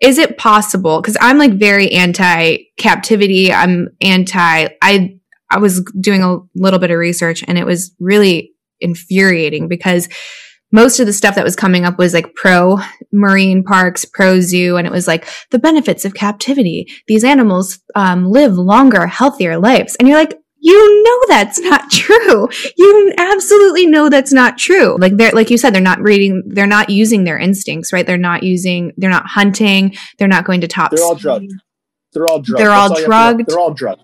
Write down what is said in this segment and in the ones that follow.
is it possible? Because I'm like very anti captivity. I'm anti. I I was doing a little bit of research and it was really infuriating because most of the stuff that was coming up was like pro marine parks, pro zoo, and it was like the benefits of captivity. These animals um, live longer, healthier lives, and you're like, you know that's not true. You absolutely know that's not true. Like they're like you said, they're not reading, they're not using their instincts, right? They're not using, they're not hunting, they're not going to top. They're all drugged. They're all drugged. They're all, all drugged. They're all drugged.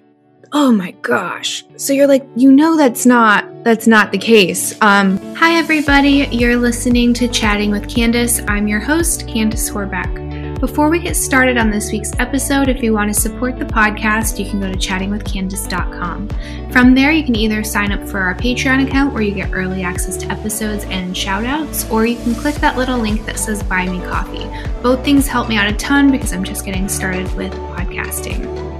Oh my gosh. So you're like, you know that's not that's not the case. Um Hi everybody, you're listening to Chatting with Candace. I'm your host, Candace Horback. Before we get started on this week's episode, if you want to support the podcast, you can go to chattingwithcandace.com. From there, you can either sign up for our Patreon account where you get early access to episodes and shout outs, or you can click that little link that says Buy Me Coffee. Both things help me out a ton because I'm just getting started with podcasting.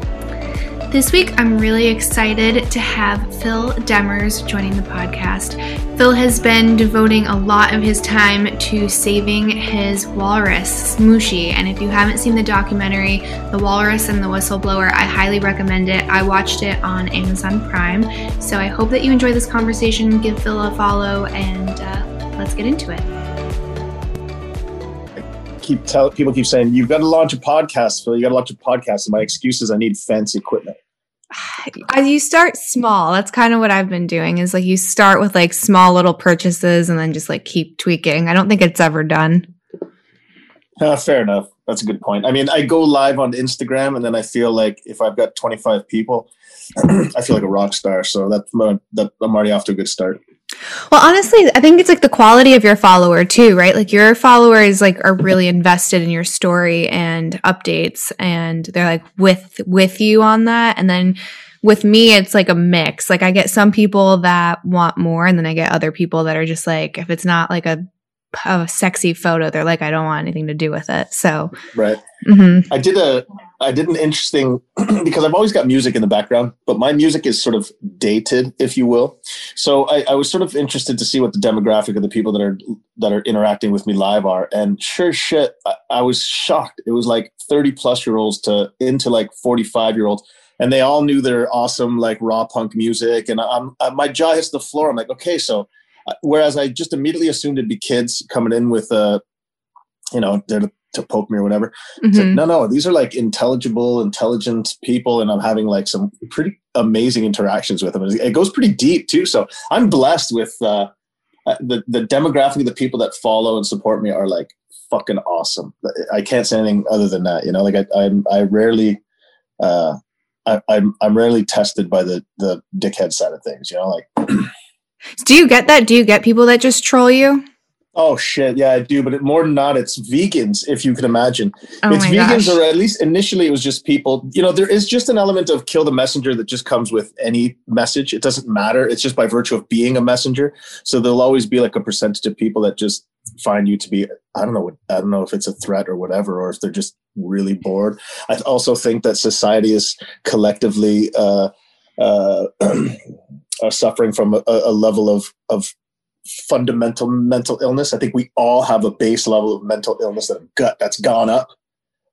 This week, I'm really excited to have Phil Demers joining the podcast. Phil has been devoting a lot of his time to saving his walrus, Smooshi. And if you haven't seen the documentary, The Walrus and the Whistleblower, I highly recommend it. I watched it on Amazon Prime. So I hope that you enjoy this conversation. Give Phil a follow, and uh, let's get into it keep tell people keep saying you've got to launch a podcast phil you got to launch a podcast and my excuse is i need fancy equipment you start small that's kind of what i've been doing is like you start with like small little purchases and then just like keep tweaking. I don't think it's ever done. Uh, fair enough. That's a good point. I mean i go live on instagram and then i feel like if i've got 25 people i feel like a rock star. So that's that, i'm already off to a good start well, honestly, I think it's like the quality of your follower too, right? Like your followers like are really invested in your story and updates and they're like with with you on that. And then with me it's like a mix. Like I get some people that want more and then I get other people that are just like if it's not like a a sexy photo, they're like I don't want anything to do with it. So Right. Mm-hmm. I did a I did an interesting because I've always got music in the background, but my music is sort of dated, if you will. So I, I, was sort of interested to see what the demographic of the people that are that are interacting with me live are, and sure shit, I, I was shocked. It was like thirty plus year olds to into like forty five year olds, and they all knew their awesome like raw punk music, and I'm I, my jaw hits the floor. I'm like, okay, so uh, whereas I just immediately assumed it'd be kids coming in with a, uh, you know, they're to poke me or whatever. Mm-hmm. Like, no, no, these are like intelligible, intelligent people, and I'm having like some pretty amazing interactions with them. It goes pretty deep too. So I'm blessed with uh, uh, the the demographic of the people that follow and support me are like fucking awesome. I can't say anything other than that. You know, like I I, I rarely. Uh, I, I'm I'm rarely tested by the the dickhead side of things, you know. Like, do you get that? Do you get people that just troll you? Oh shit, yeah, I do. But more than not, it's vegans, if you can imagine. Oh it's vegans, gosh. or at least initially it was just people. You know, there is just an element of kill the messenger that just comes with any message. It doesn't matter. It's just by virtue of being a messenger. So there'll always be like a percentage of people that just find you to be. I don't know. What, I don't know if it's a threat or whatever, or if they're just really bored. I also think that society is collectively. Uh, uh, are suffering from a, a level of of fundamental mental illness. I think we all have a base level of mental illness that gut that's gone up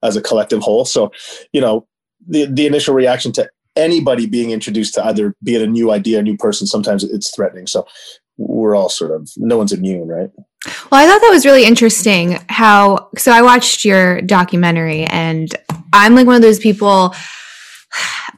as a collective whole. So, you know, the the initial reaction to anybody being introduced to either be it a new idea, a new person, sometimes it's threatening. So we're all sort of no one's immune, right? Well, I thought that was really interesting how so I watched your documentary and I'm like one of those people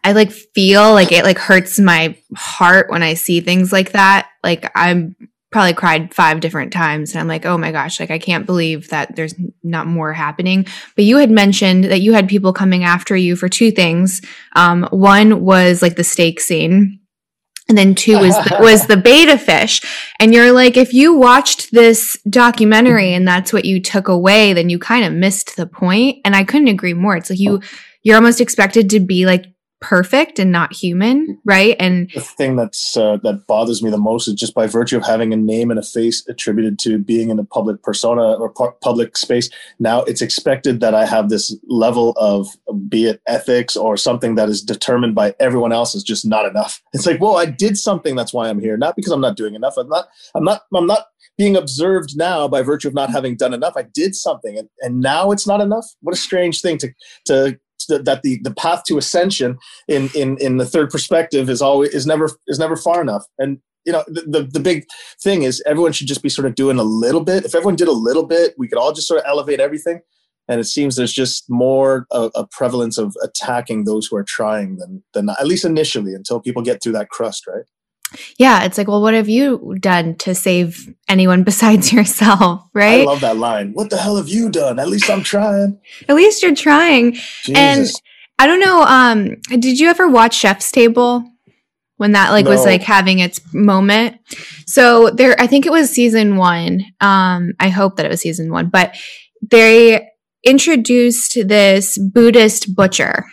I like feel like it like hurts my heart when I see things like that. Like I'm probably cried five different times. And i'm like oh my gosh like i can't believe that there's not more happening. But you had mentioned that you had people coming after you for two things. Um, one was like the steak scene. And then two was the, was the betta fish. And you're like if you watched this documentary and that's what you took away then you kind of missed the point. And i couldn't agree more. It's like you you're almost expected to be like perfect and not human, right? And the thing that's uh, that bothers me the most is just by virtue of having a name and a face attributed to being in a public persona or pu- public space. Now it's expected that I have this level of, be it ethics or something that is determined by everyone else is just not enough. It's like, well, I did something. That's why I'm here, not because I'm not doing enough. I'm not. I'm not. I'm not being observed now by virtue of not having done enough. I did something, and, and now it's not enough. What a strange thing to to that the the path to ascension in in in the third perspective is always is never is never far enough. And you know the, the, the big thing is everyone should just be sort of doing a little bit. If everyone did a little bit we could all just sort of elevate everything. And it seems there's just more a, a prevalence of attacking those who are trying than than at least initially until people get through that crust right yeah, it's like, well, what have you done to save anyone besides yourself, right? I love that line. What the hell have you done? At least I'm trying. At least you're trying. Jesus. And I don't know, um, did you ever watch Chef's Table? When that like no. was like having its moment. So there I think it was season 1. Um I hope that it was season 1, but they introduced this Buddhist butcher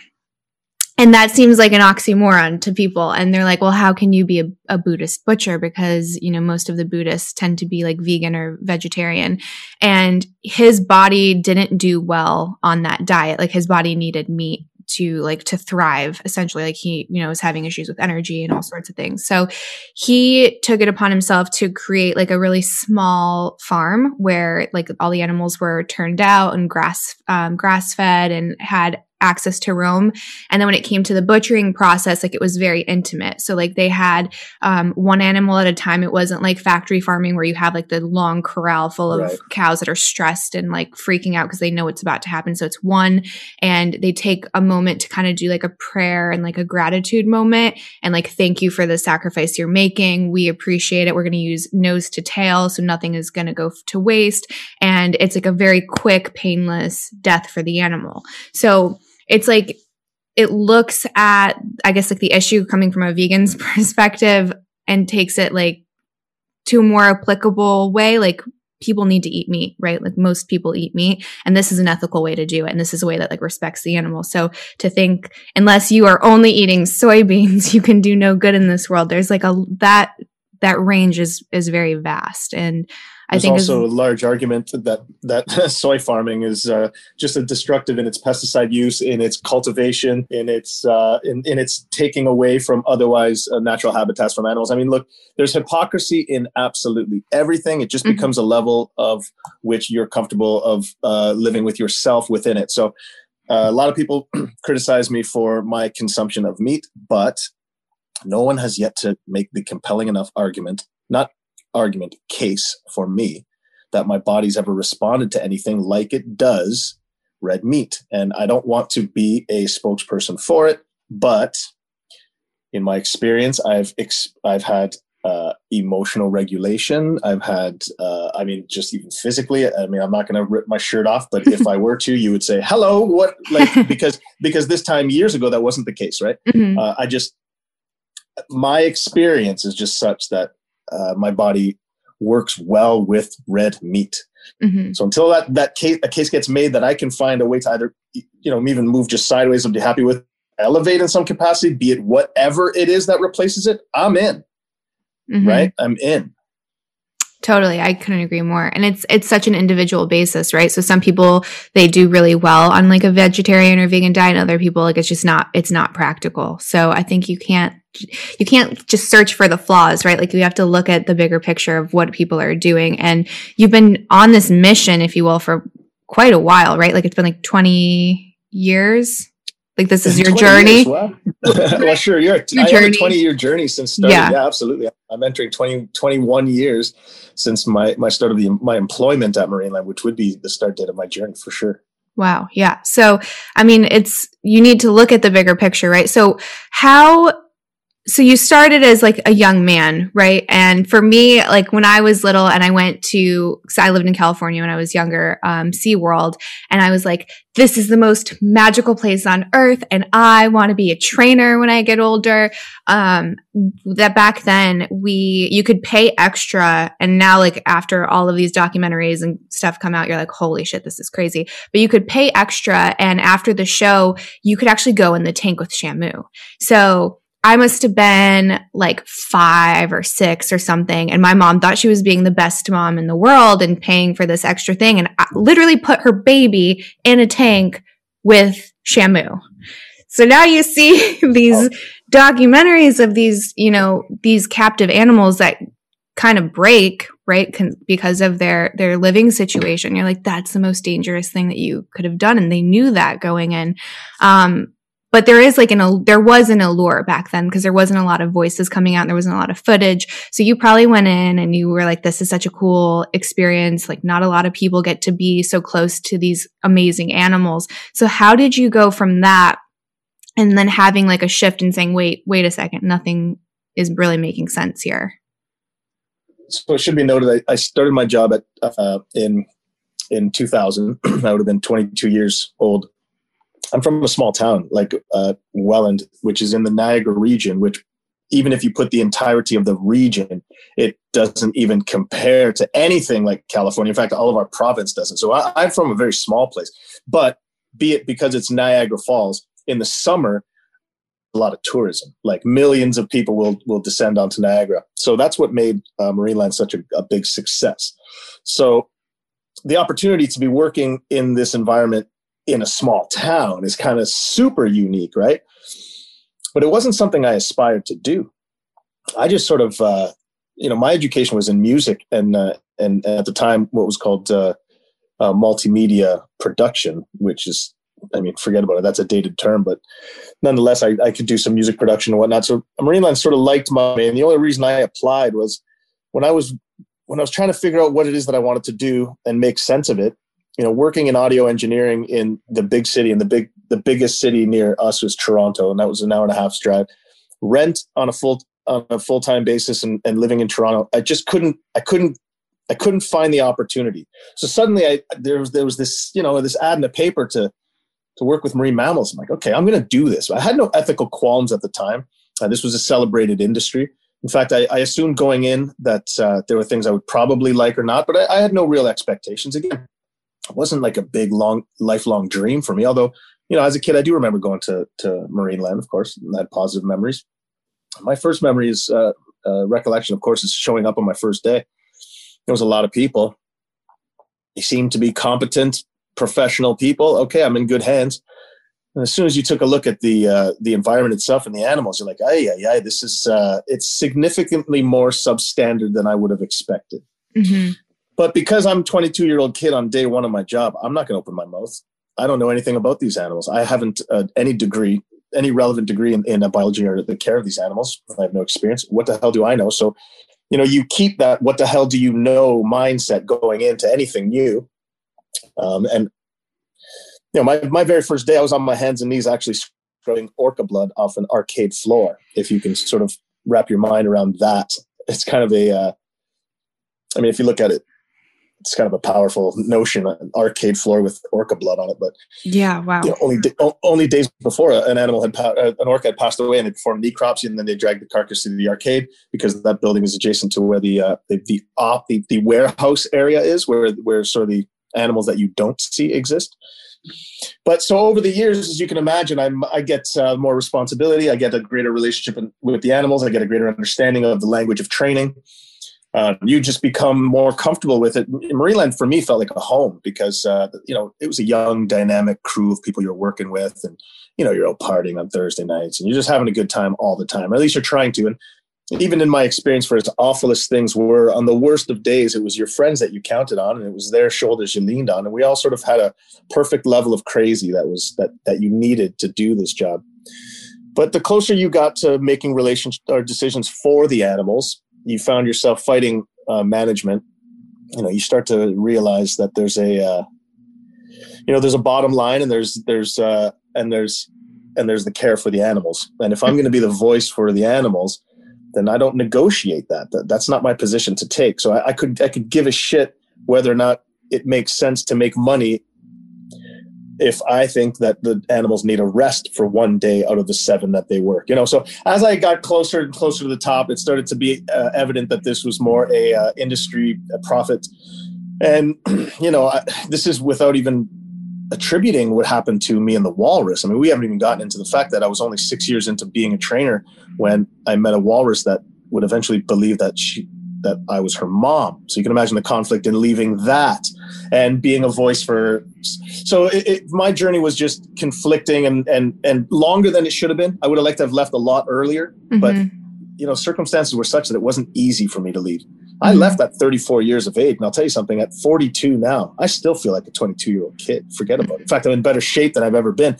and that seems like an oxymoron to people. And they're like well how can you be a, a, buddhist butcher? Because you know most of the buddhists tend to be like vegan or vegetarian. And his body didn't do well on that diet. Like his body needed meat to like to thrive essentially. Like he you know was having issues with energy and all sorts of things. So he took it upon himself to create like a really small farm where like all the animals were turned out and grass um, grass fed and had access to roam. And then when it came to the butchering process, like it was very intimate. So like they had um, one animal at a time. It wasn't like factory farming where you have like the long corral full of right. cows that are stressed and like freaking out because they know what's about to happen. So it's one, and they take a moment to kind of do like a prayer and like a gratitude moment and like thank you for the sacrifice you're making. We appreciate it. We're going to use nose to tail, so nothing is going to go to waste. And it's like a very quick, painless death for the animal. So it's like it looks at i guess like the issue coming from a vegan's perspective and takes it like to a more applicable way like people need to eat meat right? Like most people eat meat and this is an ethical way to do it and this is a way that like respects the animal. So to think unless you are only eating soybeans you can do no good in this world. There's like a that that range is is very vast and I There's think also a large argument that that soy farming is uh, just a destructive in its pesticide use, in its cultivation, in its uh, in, in its taking away from otherwise uh, natural habitats from animals. I mean, look, there's hypocrisy in absolutely everything. It just mm-hmm. becomes a level of which you're comfortable of uh, living with yourself within it. So. Uh, a lot of people criticize me for my consumption of meat, but no one has yet to make the compelling enough argument, not argument case for me that my body's ever responded to anything like it does red meat. And I don't want to be a spokesperson for it, but in my experience, I've ex- I've had uh, emotional regulation. I've had, uh, I mean, just even physically. I mean, I'm not going to rip my shirt off, but if I were to, you would say, "Hello, what?" Like because because this time years ago that wasn't the case, right? Mm-hmm. Uh, I just my experience is just such that uh, my body works well with red meat. Mm-hmm. So until that that case a case gets made that I can find a way to either you know even move just sideways and be happy with elevate in some capacity, be it whatever it is that replaces it, I'm in. Mm-hmm. Right? I'm in. Totally. I couldn't agree more. And it's it's such an individual basis, right? So some people they do really well on like a vegetarian or vegan diet, and other people like it's just not it's not practical. So I think you can't you can't just search for the flaws, right? Like you have to look at the bigger picture of what people are doing. And you've been on this mission, if you will, for quite a while, right? Like it's been like 20 years. Like this is your journey. well. well, sure. You're, your I journey. have a 20 year journey since starting. Yeah. yeah, absolutely. I'm entering 20, 21 years since my, my start of the, my employment at Marine Marineland, which would be the start date of my journey for sure. Wow. Yeah. So, I mean, it's, you need to look at the bigger picture, right? So, how so you started as like a young man, right? And for me, like when I was little and I went to, because I lived in California when I was younger, um, SeaWorld, and I was like, this is the most magical place on earth, and I want to be a trainer when I get older. Um, that back then we, you could pay extra, and now like after all of these documentaries and stuff come out, you're like, holy shit, this is crazy. But you could pay extra, and after the show, you could actually go in the tank with Shamu. So I must have been like five or six or something. And my mom thought she was being the best mom in the world and paying for this extra thing and I literally put her baby in a tank with Shamu. So now you see these documentaries of these, you know, these captive animals that kind of break right? Con- because of their their living situation. You're like, that's the most dangerous thing that you could have done, and they knew that going in. Um, but there is like an there was an allure back then because there wasn't a lot of voices coming out and there wasn't a lot of footage. So you probably went in and you were like this is such a cool experience. Like not a lot of people get to be so close to these amazing animals. So how did you go from that and then having like a shift and saying wait wait a second. Nothing is really making sense here. So it should be noted i started my job at uh, in in 2000 i would have been 22 years old I'm from a small town like uh, Welland, which is in the Niagara region, which even if you put the entirety of the region, it doesn't even compare to anything like California. In fact, all of our province doesn't. So I, I'm from a very small place, but be it because it's Niagara Falls in the summer, a lot of tourism. Like millions of people will will descend onto Niagara. So that's what made uh, Marineland such a, a big success. So the opportunity to be working in this environment in a small town is kind of super unique, right? But it wasn't something I aspired to do. I just sort of, uh, you know, my education was in music and uh, and at the time what was called uh, multimedia production, which is, I mean, forget about it. That's a dated term, but nonetheless, I, I could do some music production and whatnot. So Marineland sort of liked my, and the only reason I applied was when I was when I was trying to figure out what it is that I wanted to do and make sense of it you know, working in audio engineering in the big city, and the big the biggest city near us was Toronto, and that was an hour and a half drive. Rent on a full on a full time basis, and, and living in Toronto, I just couldn't I couldn't I couldn't find the opportunity. So suddenly, I there was there was this you know this ad in the paper to to work with marine mammals. I'm like, okay, I'm going to do this. I had no ethical qualms at the time. Uh, this was a celebrated industry. In fact, I, I assumed going in that uh, there were things I would probably like or not, but I, I had no real expectations. Again, it wasn't like a big long lifelong dream for me although you know as a kid i do remember going to to marineland of course and had positive memories my first memory is uh, uh, recollection of course is showing up on my first day there was a lot of people they seemed to be competent professional people okay i'm in good hands and as soon as you took a look at the uh, the environment itself and the animals, you're like, "Ay, ay, ay! This is uh, it's significantly more substandard than I would have expected." Mm-hmm. But because I'm 22 year old kid on day one of my job, I'm not going to open my mouth. I don't know anything about these animals. I haven't uh, any degree, any relevant degree in, in biology or the care of these animals. I have no experience. What the hell do I know? So, you know, you keep that "what the hell do you know" mindset going into anything new. Um, and you know, my my very first day, I was on my hands and knees actually scrubbing orca blood off an arcade floor. If you can sort of wrap your mind around that, it's kind of a. Uh, I mean, if you look at it it's kind of a powerful notion an arcade floor with orca blood on it but yeah wow. you know, only only days before an animal had uh, an orca had passed away and they performed necropsy and then they dragged the carcass to the arcade because that building is adjacent to where the uh, the the, op, the the warehouse area is where where sort of the animals that you don't see exist. But so over the years as you can imagine i'm i get uh, more responsibility. I get a greater relationship with the animals. I get a greater understanding of the language of training uh, you just become more comfortable with it. Marineland for me felt like a home because uh, you know it was a young, dynamic crew of people you're working with, and you know you're out partying on Thursday nights, and you're just having a good time all the time. Or at least you're trying to. And even in my experience, for as awful as things were, on the worst of days, it was your friends that you counted on, and it was their shoulders you leaned on, and we all sort of had a perfect level of crazy that was that that you needed to do this job. But the closer you got to making relations or decisions for the animals, you found yourself fighting uh, management, you know, you start to realize that there's a, uh, you know, there's a bottom line, and there's there's uh, and there's and there's the care for the animals. And if I'm going to be the voice for the animals, then I don't negotiate that. that that's not my position to take. So I, I could I could give a shit whether or not it makes sense to make money if I think that the animals need a rest for one day out of the seven that they work. You know, so as I got closer and closer to the top, it started to be uh, evident that this was more a uh, industry a profit, and you know, I, this is without even attributing what happened to me and the walrus. I mean, we haven't even gotten into the fact that I was only six years into being a trainer when I met a walrus that would eventually believe that she that I was her mom. So you can imagine the conflict in leaving that and being a voice for. So it, it, my journey was just conflicting and and and longer than it should have been. I would have liked to have left a lot earlier, mm-hmm. but you know circumstances were such that it wasn't easy for me to leave. I left at 34 years of age. And I'll tell you something, at 42 now, I still feel like a 22 year old kid. Forget about it. In fact, I'm in better shape than I've ever been.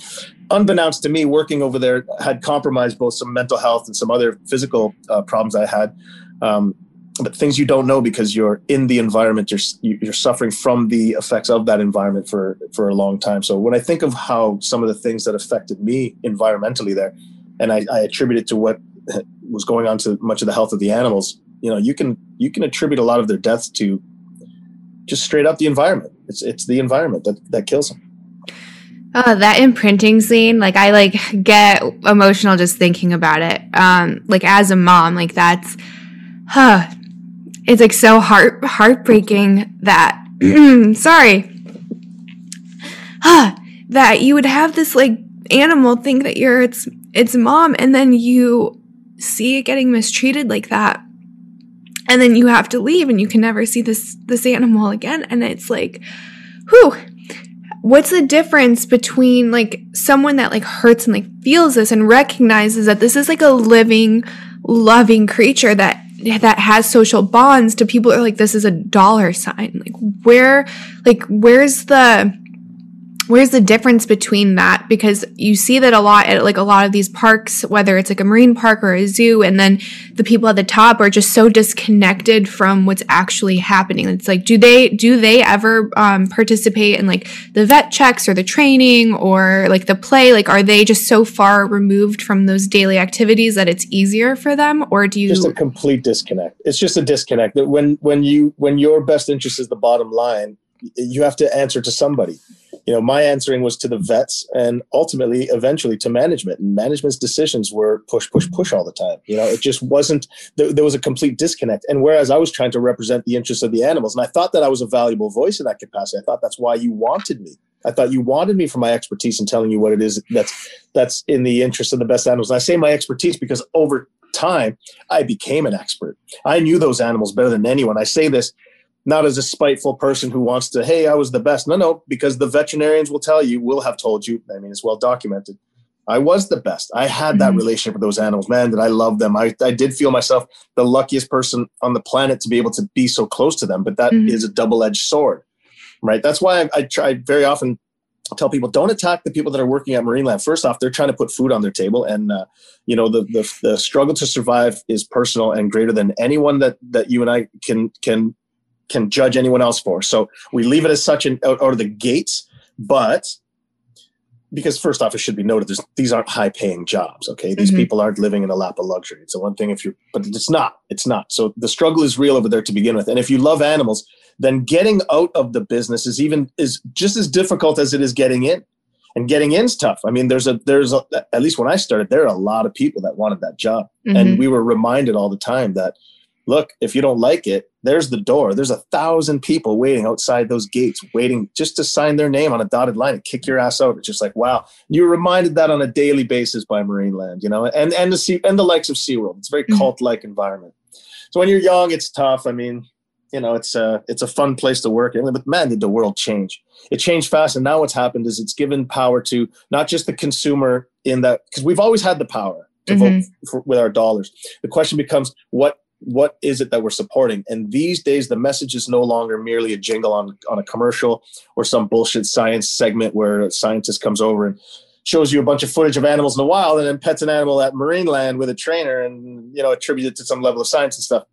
Unbeknownst to me, working over there had compromised both some mental health and some other physical uh, problems I had. Um, but things you don't know because you're in the environment, you're, you're suffering from the effects of that environment for, for a long time. So when I think of how some of the things that affected me environmentally there, and I, I attribute it to what was going on to much of the health of the animals, you know you can you can attribute a lot of their deaths to just straight up the environment it's it's the environment that that kills them Oh, that imprinting scene, like I like get emotional just thinking about it. Um, like as a mom, like that's, huh, it's like so heart heartbreaking that, sorry, huh, that you would have this like animal think that you're its its mom, and then you see it getting mistreated like that, and then you have to leave and you can never see this this animal again and it's like whew. What's the difference between like someone that like hurts and like feels this and recognizes that this is like a living loving creature that that has social bonds to people are like this is a dollar sign. Like where like where's the where's the difference between that? Because you see that a lot at like a lot of these parks whether it's like a marine park or a zoo and then the people at the top are just so disconnected from what's actually happening. It's like do they do they ever um, participate in like the vet checks or the training or like the play? Like are they just so far removed from those daily activities that it's easier for them? Or do you just a complete disconnect. It's just a disconnect that when when you when your best interest is the bottom line you have to answer to somebody you know, my answering was to the vets and ultimately, eventually to management. And management's decisions were push, push, push all the time. You know, it just wasn't, there, there was a complete disconnect. And whereas I was trying to represent the interests of the animals, and I thought that I was a valuable voice in that capacity, I thought that's why you wanted me. I thought you wanted me for my expertise in telling you what it is that's that's in the interest of the best animals. And I say my expertise because over time I became an expert. I knew those animals better than anyone. I say this not as a spiteful person who wants to, hey, I was the best. No, no, because the veterinarians will tell you, will have told you. I mean, it's well documented. I was the best. I had that mm-hmm. relationship with those animals, man, that I loved them. I, I did feel myself the luckiest person on the planet to be able to be so close to them. But that mm-hmm. is a double edged sword, right? That's why I, I try very often tell people don't attack the people that are working at Marineland. First off, they're trying to put food on their table, and uh, you know the, the, the struggle to survive is personal and greater than anyone that that you and I can can can judge anyone else for. So we leave it as such in, out, out of the gates, but because first off, it should be noted, these aren't high paying jobs. Okay. These mm-hmm. people aren't living in a lap of luxury. It's a one thing if you're, but it's not, it's not. So the struggle is real over there to begin with. And if you love animals, then getting out of the business is even, is just as difficult as it is getting in and getting in's tough. I mean, there's a, there's a, at least when I started, there are a lot of people that wanted that job. Mm-hmm. And we were reminded all the time that, look, if you don't like it, there's the door. There's a thousand people waiting outside those gates, waiting just to sign their name on a dotted line and kick your ass out. It's just like, wow. You're reminded that on a daily basis by Marineland, you know, and and the sea and the likes of SeaWorld. It's a very mm-hmm. cult-like environment. So when you're young, it's tough. I mean, you know, it's a it's a fun place to work. But man, did the world change? It changed fast, and now what's happened is it's given power to not just the consumer in that because we've always had the power to mm-hmm. vote for, with our dollars. The question becomes what what is it that we're supporting? And these days, the message is no longer merely a jingle on, on a commercial or some bullshit science segment where a scientist comes over and shows you a bunch of footage of animals in the wild and then pets an animal at Marineland with a trainer and, you know, attributed to some level of science and stuff.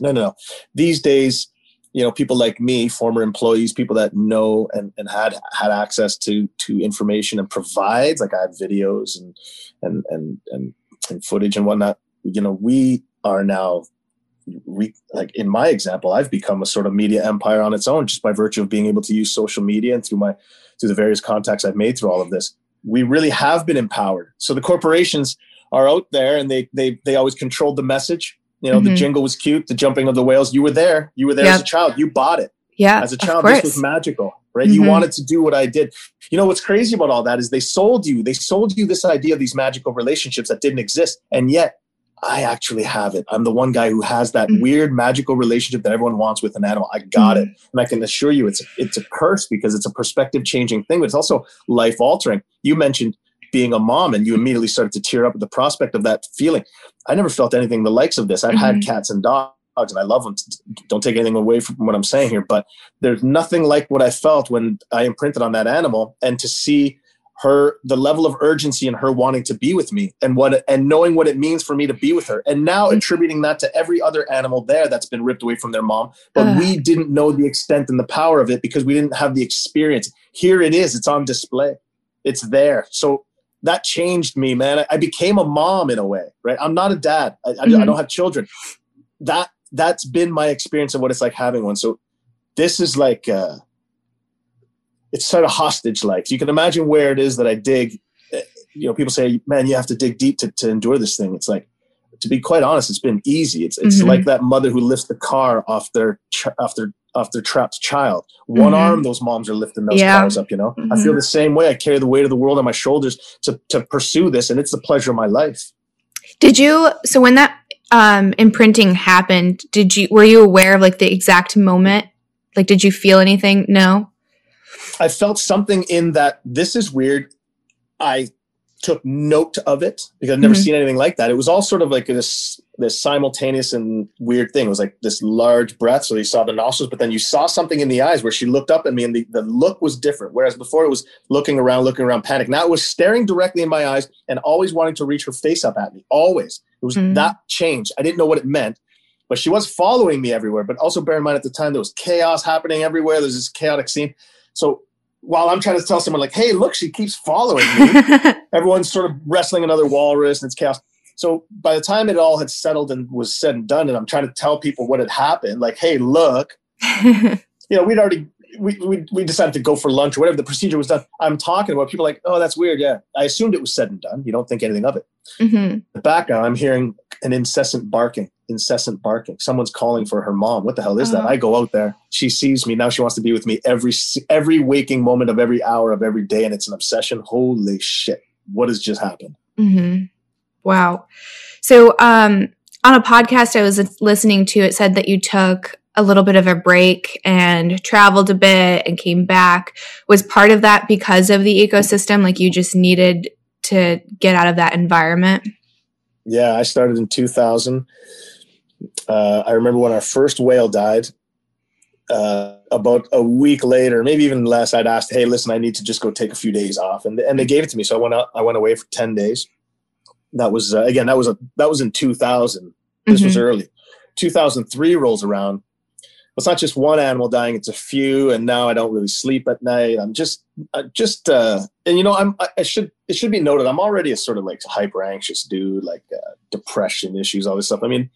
No, no, no. These days, you know, people like me, former employees, people that know and, and had had access to to information and provides, like I had videos and and and and, and footage and whatnot. You know, we are now we like in my example i've become a sort of media empire on its own just by virtue of being able to use social media and through my through the various contacts i've made through all of this. We really have been empowered. So the corporations are out there and they they they always controlled the message. You know mm-hmm. the jingle was cute the jumping of the whales you were there you were there yep. as a child you bought it yeah as a child. This was magical right? Mm-hmm. you wanted to do what i did. You know what's crazy about all that is they sold you they sold you this idea of these magical relationships that didn't exist and yet I actually have it. I'm the one guy who has that mm-hmm. weird magical relationship that everyone wants with an animal. I got mm-hmm. it. And I can assure you it's it's a curse because it's a perspective changing thing, but it's also life altering. You mentioned being a mom and you immediately started to tear up at the prospect of that feeling. I never felt anything the likes of this. I've mm-hmm. had cats and dogs dogs and I love them. Don't take anything away from what I'm saying here, but there's nothing like what I felt when I imprinted on that animal and to see her the level of urgency and her wanting to be with me and what and knowing what it means for me to be with her and now attributing that to every other animal there that's been ripped away from their mom but uh. we didn't know the extent and the power of it because we didn't have the experience here it is it's on display it's there so that changed me, man. I, I, became a mom in a way, right? I'm not a dad. I, mm-hmm. I, don't have children. That that's been my experience of what it's like having one. So this is like uh, it's sort of hostage like. You can imagine where it is that I dig. Eh, you know, people say, "Man, you have to dig deep to, to endure this thing." It's like, to be quite honest, it's been easy. It's it's mm-hmm. like that mother who lifts the car off their off their off their trapped child. One mm-hmm. arm, those moms are lifting those yeah. cars up. You know, mm-hmm. I feel the same way. I carry the weight of the world on my shoulders to to pursue this, and it's the pleasure of my life. Did you? So when that um, imprinting happened, did you were you aware of like the exact moment? Like, did you feel anything? No. I felt something in that. This is weird. I took note of it because I've never mm-hmm. seen anything like that. It was all sort of like this this simultaneous and weird thing. It was like this large breath. So you saw the nostrils, but then you saw something in the eyes where she looked up at me and the, the look was different. Whereas before it was looking around, looking around, panic. Now it was staring directly in my eyes and always wanting to reach her face up at me. Always. It was mm-hmm. that change. I didn't know what it meant, but she was following me everywhere. But also bear in mind at the time there was chaos happening everywhere. There's this chaotic scene. So while I'm trying to tell someone like, "Hey, look, she keeps following me," everyone's sort of wrestling another walrus, and it's chaos. So by the time it all had settled and was said and done, and I'm trying to tell people what had happened, like, "Hey, look," you know, we'd already we, we we decided to go for lunch or whatever. The procedure was done. I'm talking about people like, "Oh, that's weird." Yeah, I assumed it was said and done. You don't think anything of it. Mm-hmm. The background, I'm hearing an incessant barking incessant barking. Someone's calling for her mom. What the hell is uh-huh. that? I go out there. She sees me. Now she wants to be with me every every waking moment of every hour of every day, and it's an obsession. Holy shit! What has just happened? Mm-hmm. Wow. So, um, on a podcast I was listening to, it said that you took a little bit of a break and traveled a bit and came back. Was part of that because of the ecosystem? Like you just needed to get out of that environment? Yeah, I started in 2000 uh, I remember when our first whale died. Uh, about a week later, maybe even less, I'd asked, "Hey, listen, I need to just go take a few days off," and and they gave it to me. So I went out. I went away for ten days. That was uh, again. That was a that was in two thousand. This mm-hmm. was early. Two thousand three rolls around it's not just one animal dying; it's a few. And now I don't really sleep at night. I'm just, I just, uh, and you know, I'm, I should, it should be noted, I'm already a sort of like hyper anxious dude, like uh, depression issues, all this stuff. I mean,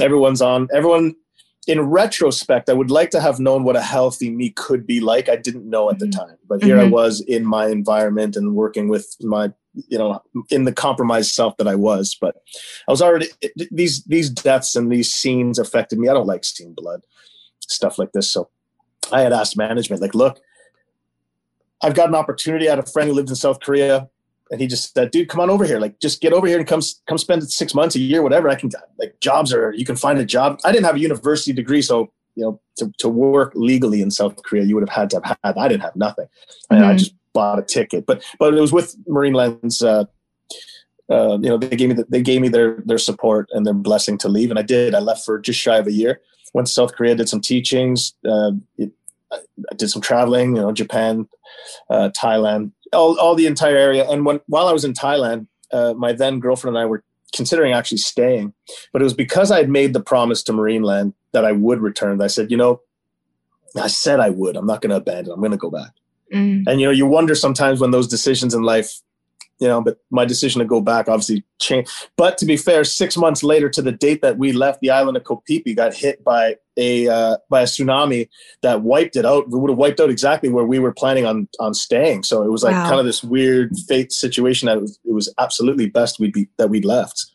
everyone's on, everyone. In retrospect, I would like to have known what a healthy me could be like. I didn't know at mm-hmm. the time, but here mm-hmm. I was in my environment and working with my you know in the compromised self that i was but i was already these these deaths and these scenes affected me i don't like seeing blood stuff like this. So I had asked management, like, look, I've got an opportunity. I had a friend who lived in South Korea, and he just said, "Dude, come on over here. Like, just get over here and come come spend six months, a year, whatever. I can like jobs are. You can find a job. I didn't have a university degree, so you know, to, to work legally in South Korea, you would have had to have had. I didn't have nothing. Mm-hmm. I just bought a ticket, but but it was with Marineland's. Uh, uh, you know, they gave me the, they gave me their their support and their blessing to leave, and I did. I left for just shy of a year went to South Korea, did some teachings, uh, it, I did some traveling, you know, Japan, uh, Thailand, all, all the entire area. And when while I was in Thailand, uh, my then girlfriend and I were considering actually staying, but it was because I had made the promise to Marineland that I would return. I said, you know, I said I would. I'm not going to abandon. I'm going to go back. Mm. And you know, you wonder sometimes when those decisions in life you know, but my decision to go back obviously changed. But to be fair, six months later to the date that we left, the island of Phi got hit by a uh, by a tsunami that wiped it out. It would have wiped out exactly where we were planning on on staying. So it was like wow. kind of this weird fate situation that it was, it was absolutely best we'd be that we'd left.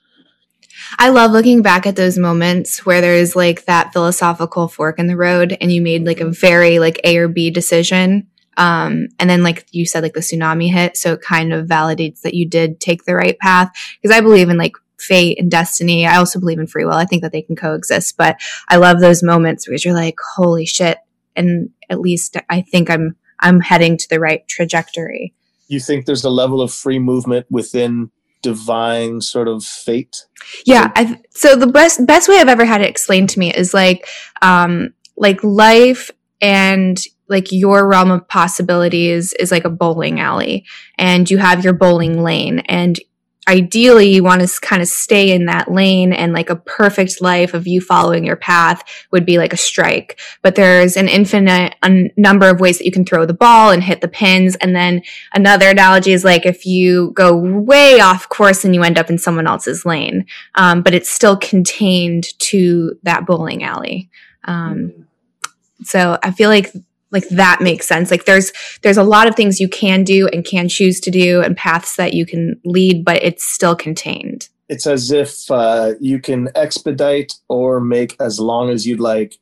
I love looking back at those moments where there's like that philosophical fork in the road and you made like a very like A or B decision um, and then, like you said, like the tsunami hit. So it kind of validates that you did take the right path. Because I believe in like fate and destiny. I also believe in free will. I think that they can coexist. But I love those moments because you're like, holy shit. And at least I think I'm I'm heading to the right trajectory. You think there's a level of free movement within divine sort of fate. Yeah. So, so the best best way I've ever had it explained to me is like um like life and like your realm of possibilities is like a bowling alley and you have your bowling lane and ideally you want to kind of stay in that lane and like a perfect life of you following your path would be like a strike. But there's an infinite un- number of ways that you can throw the ball and hit the pins and then another analogy is like if you go way off course and you end up in someone else's lane um, but it's still contained to that bowling alley. Um, so i feel like like that makes sense like there's there's a lot of things you can do and can choose to do and paths that you can lead but it's still contained it's as if uh, you can expedite or make as long as you'd like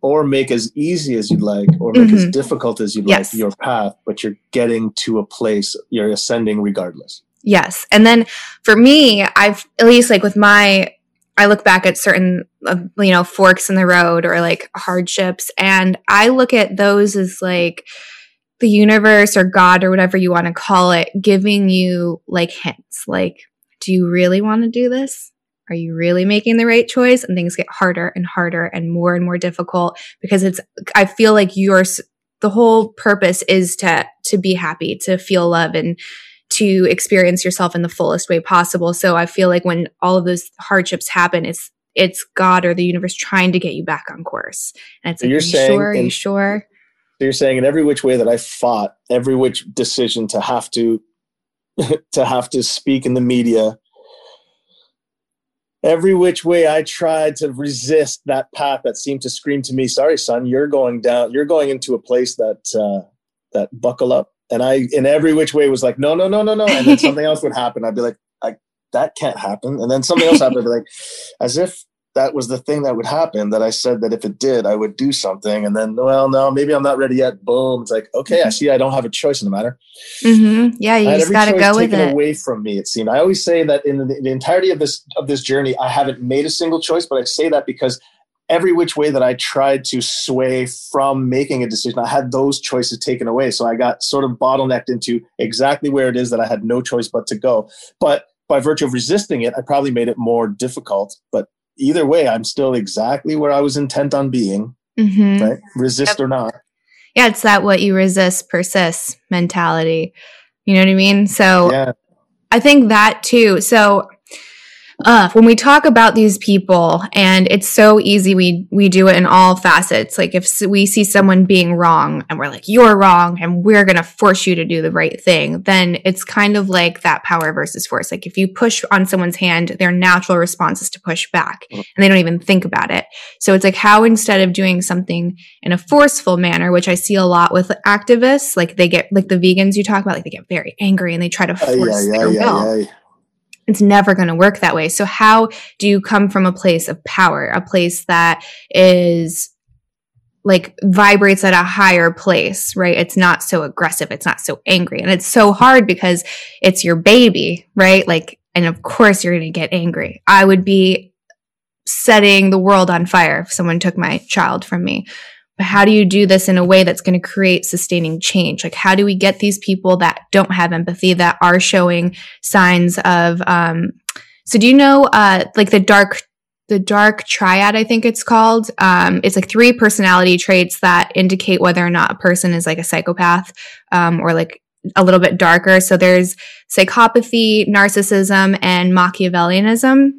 or make as easy as you'd like or make mm-hmm. as difficult as you'd yes. like your path but you're getting to a place you're ascending regardless yes and then for me i've at least like with my I look back at certain, uh, you know, forks in the road or like hardships, and I look at those as like the universe or God or whatever you want to call it, giving you like hints. Like, do you really want to do this? Are you really making the right choice? And things get harder and harder and more and more difficult because it's, I feel like your, the whole purpose is to, to be happy, to feel love and, to experience yourself in the fullest way possible. So I feel like when all of those hardships happen, it's it's God or the universe trying to get you back on course. And it's so like, you're are you saying sure? Are you sure? So you're saying in every which way that I fought, every which decision to have to to have to speak in the media, every which way I tried to resist that path that seemed to scream to me, "Sorry, son, you're going down. You're going into a place that uh, that buckle up, and I, in every which way, was like, no, no, no, no, no. And then something else would happen. I'd be like, I, that can't happen. And then something else happened. I'd be like, as if that was the thing that would happen that I said that if it did, I would do something. And then, well, no, maybe I'm not ready yet. Boom. It's like, okay, I see I don't have a choice in the matter. Mm-hmm. Yeah. You just got to go with it. away from me, it seemed. I always say that in the, the entirety of this, of this journey, I haven't made a single choice, but I say that because every which way that I tried to sway from making a decision, I had those choices taken away. So I got sort of bottlenecked into exactly where it is that I had no choice but to go. But by virtue of resisting it, I probably made it more difficult. But either way, I'm still exactly where I was intent on being, mm-hmm. right? Resist yep. or not. Yeah, it's that what you resist persists mentality. You know what I mean? So yeah. I think that too. So uh, when we talk about these people and it's so easy we we do it in all facets. Like if we see someone being wrong and we're like you're wrong and we're going to force you to do the right thing then it's kind of like that power versus force. Like if you push on someone's hand their natural response is to push back and they don't even think about it. So it's like how instead of doing something in a forceful manner which i see a lot with activists like they get like the vegans you talk about like they get very angry and they try to force their will it's never going to work that way. So how do you come from a place of power, a place that is like vibrates at a higher place, right? It's not so aggressive. It's not so angry. And it's so hard because it's your baby, right? Like, and of course you're going to get angry. I would be setting the world on fire if someone took my child from me. How do you do this in a way that's going to create sustaining change? Like, how do we get these people that don't have empathy, that are showing signs of, um, so do you know, uh, like the dark, the dark triad, I think it's called. Um, it's like three personality traits that indicate whether or not a person is like a psychopath, um, or like a little bit darker. So there's psychopathy, narcissism, and Machiavellianism.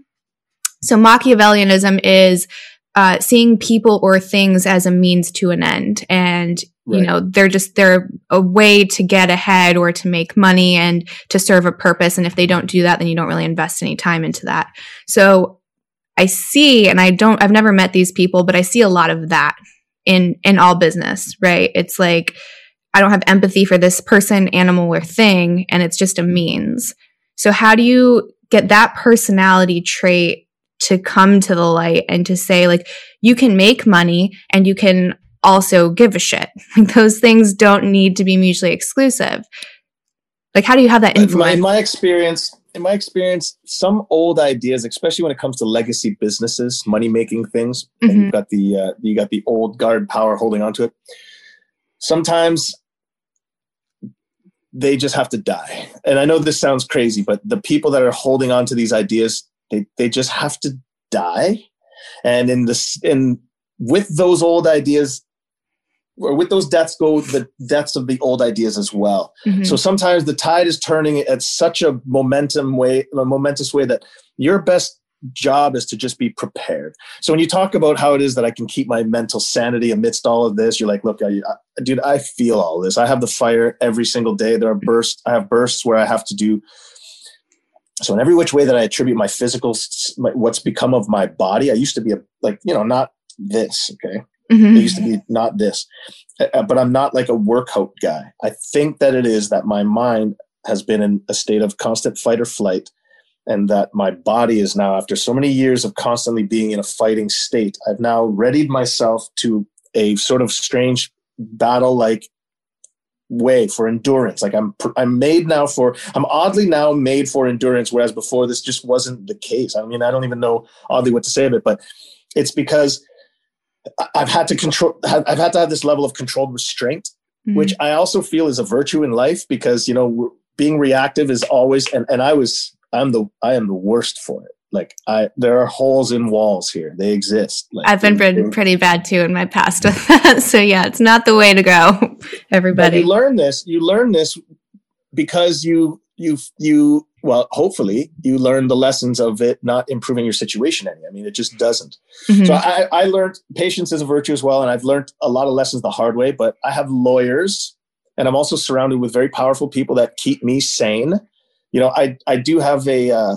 So Machiavellianism is uh, seeing people or things as a means to an end. And right. you know they're just they're a way to get ahead or to make money and to serve a purpose. And if they don't do that then you don't really invest any time into that. So i see and i don't i've never met these people but i see a lot of that in in all business right? It's like i don't have empathy for this person animal or thing and it's just a means. So how do you get that personality trait to come to the light and to say like you can make money and you can also give a shit. Like those things don't need to be mutually exclusive. Like how do you have that influence? In my, experience, in my experience, some old ideas, especially when it comes to legacy businesses, money making things, mm-hmm. and you've got the uh, you got the old guard power holding onto it. Sometimes they just have to die. And I know this sounds crazy, but the people that are holding on to these ideas, they, they just have to die. And in this, in with those old ideas, or with those deaths go the deaths of the old ideas as well. Mm-hmm. So sometimes the tide is turning at such a momentum way, a momentous way that your best job is to just be prepared. So when you talk about how it is that I can keep my mental sanity amidst all of this, you're like, look, I, I, dude, I feel all this. I have the fire every single day. There are bursts. I have bursts where I have to do. So in every which way that I attribute my physical, my, what's become of my body, I used to be a like you know not this. Okay, mm-hmm. I used to be not this, uh, uh, but I'm not like a workout guy. I think that it is that my mind has been in a state of constant fight or flight and that my body is now after so many years of constantly being in a fighting state i've now readied myself to a sort of strange battle like way for endurance like i'm i'm made now for i'm oddly now made for endurance whereas before this just wasn't the case i mean i don't even know oddly what to say of it but it's because i've had to control i've had to have this level of controlled restraint mm-hmm. which i also feel is a virtue in life because you know being reactive is always and, and i was I'm the I am the worst for it. Like I, there are holes in walls here. They exist. Like, I've been pretty, pretty bad too in my past with that. So yeah, it's not the way to go. Everybody, you learn this. You learn this because you you you well hopefully you learn the lessons of it not improving your situation any i mean it just doesn't mm-hmm. so I, I learned patience is a virtue as well and i've learned a lot of lessons the hard way but i have lawyers and i'm also surrounded with very powerful people that keep me sane you know, I I do have a. Uh,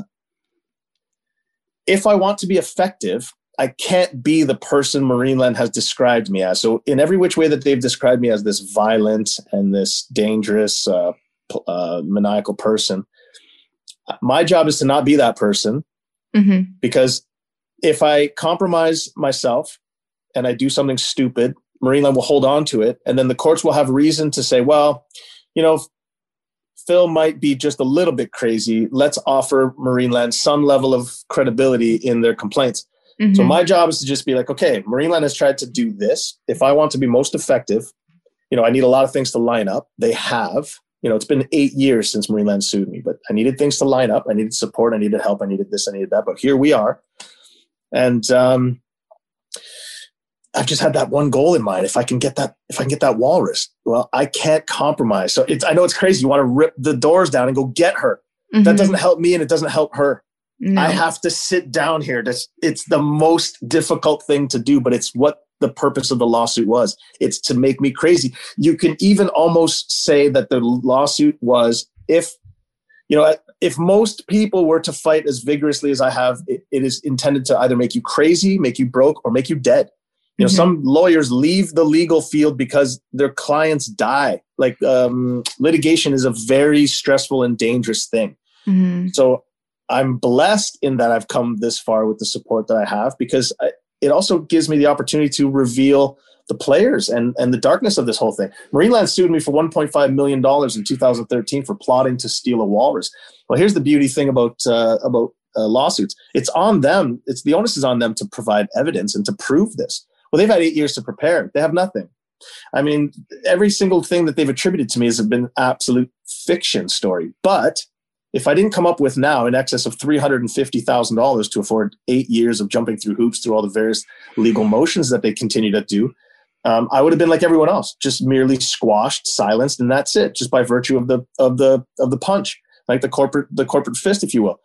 if I want to be effective, I can't be the person Marineland has described me as. So, in every which way that they've described me as this violent and this dangerous, uh, uh, maniacal person, my job is to not be that person mm-hmm. because if I compromise myself and I do something stupid, Marineland will hold on to it. And then the courts will have reason to say, well, you know, Phil might be just a little bit crazy. Let's offer Marineland some level of credibility in their complaints. Mm-hmm. So my job is to just be like, okay, Marineland has tried to do this. If I want to be most effective, you know, I need a lot of things to line up. They have. You know, it's been eight years since Marineland sued me, but I needed things to line up. I needed support. I needed help. I needed this. I needed that. But here we are. And um, I've just had that one goal in mind. If I can get that, if I can get that walrus, well, I can't compromise. So it's, I know it's crazy. You want to rip the doors down and go get her. Mm-hmm. That doesn't help me and it doesn't help her. No. I have to sit down here. That's, it's the most difficult thing to do, but it's what the purpose of the lawsuit was. It's to make me crazy. You can even almost say that the lawsuit was if, you know, if most people were to fight as vigorously as I have, it, it is intended to either make you crazy, make you broke, or make you dead. You know, mm-hmm. some lawyers leave the legal field because their clients die. Like um, litigation is a very stressful and dangerous thing. Mm-hmm. So I'm blessed in that I've come this far with the support that I have because I, it also gives me the opportunity to reveal the players and, and the darkness of this whole thing. Marineland sued me for $1.5 million in 2013 for plotting to steal a walrus. Well, here's the beauty thing about, uh, about uh, lawsuits. It's on them. It's the onus is on them to provide evidence and to prove this. Well, they've had eight years to prepare. They have nothing. I mean, every single thing that they've attributed to me has been absolute fiction story. But if I didn't come up with now in excess of $350,000 to afford eight years of jumping through hoops through all the various legal motions that they continue to do, um, I would have been like everyone else, just merely squashed, silenced, and that's it, just by virtue of the of the of the punch, like the corporate the corporate fist, if you will.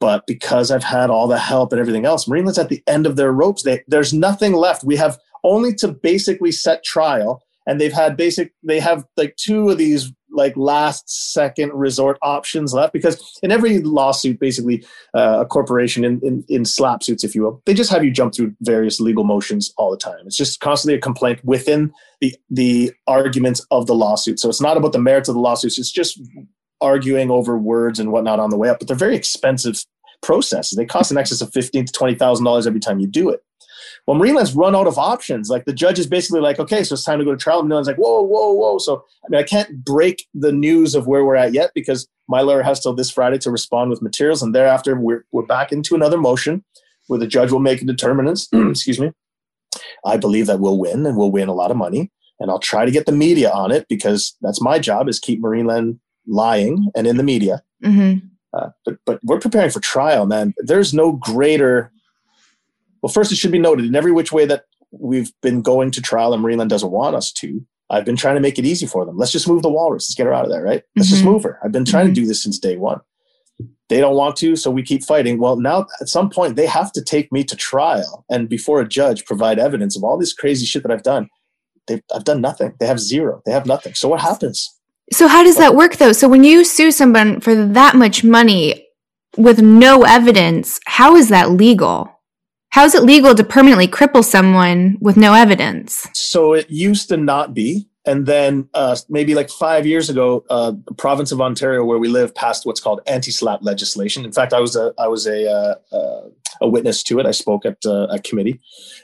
But because I've had all the help and everything else, Marineland's at the end of their ropes. They, there's nothing left. We have only to basically set trial, and they've had basic. They have like two of these like last second resort options left because in every lawsuit, basically uh, a corporation in, in in SLAPP suits, if you will, they just have you jump through various legal motions all the time. It's just constantly a complaint within the the arguments of the lawsuit. So it's not about the merits of the lawsuits. It's just arguing over words and whatnot on the way up, but they're very expensive processes. They cost an excess of fifteen to twenty thousand dollars every time you do it. Well, Marineland's run out of options. Like the judge is basically like, okay, so it's time to go to trial. And Marineland's like, whoa, whoa, whoa. So I mean, I can't break the news of where we're at yet because my lawyer has till this Friday to respond with materials, and thereafter we're we're back into another motion where the judge will make a determinants. excuse me. I believe that we'll win and we'll win a lot of money. and I'll try to get the media on it because that's my job is keep Marineland lying and in the media. Mm-hmm. Uh, but but we're preparing for trial, man. There's no greater. Well, first, it should be noted in every which way that we've been going to trial and Marineland doesn't want us to. I've been trying to make it easy for them. Let's just move the walrus. Let's get her out of there, right? Let's mm-hmm. just move her. I've been trying mm-hmm. to do this since day one. They don't want to, so we keep fighting. Well, now at some point they have to take me to trial and before a judge provide evidence of all this crazy shit that I've done. They've, I've done nothing. They have zero. They have nothing. So what happens? So how does that work though? So when you sue someone for that much money with no evidence, how is that legal? How is it legal to permanently cripple someone with no evidence? So it used to not be. And then uh, maybe like five years ago, uh, the province of Ontario, where we live, passed what's called anti-SLAPP legislation. In fact, I was a I was a uh, uh a witness to it. I spoke at uh, a committee,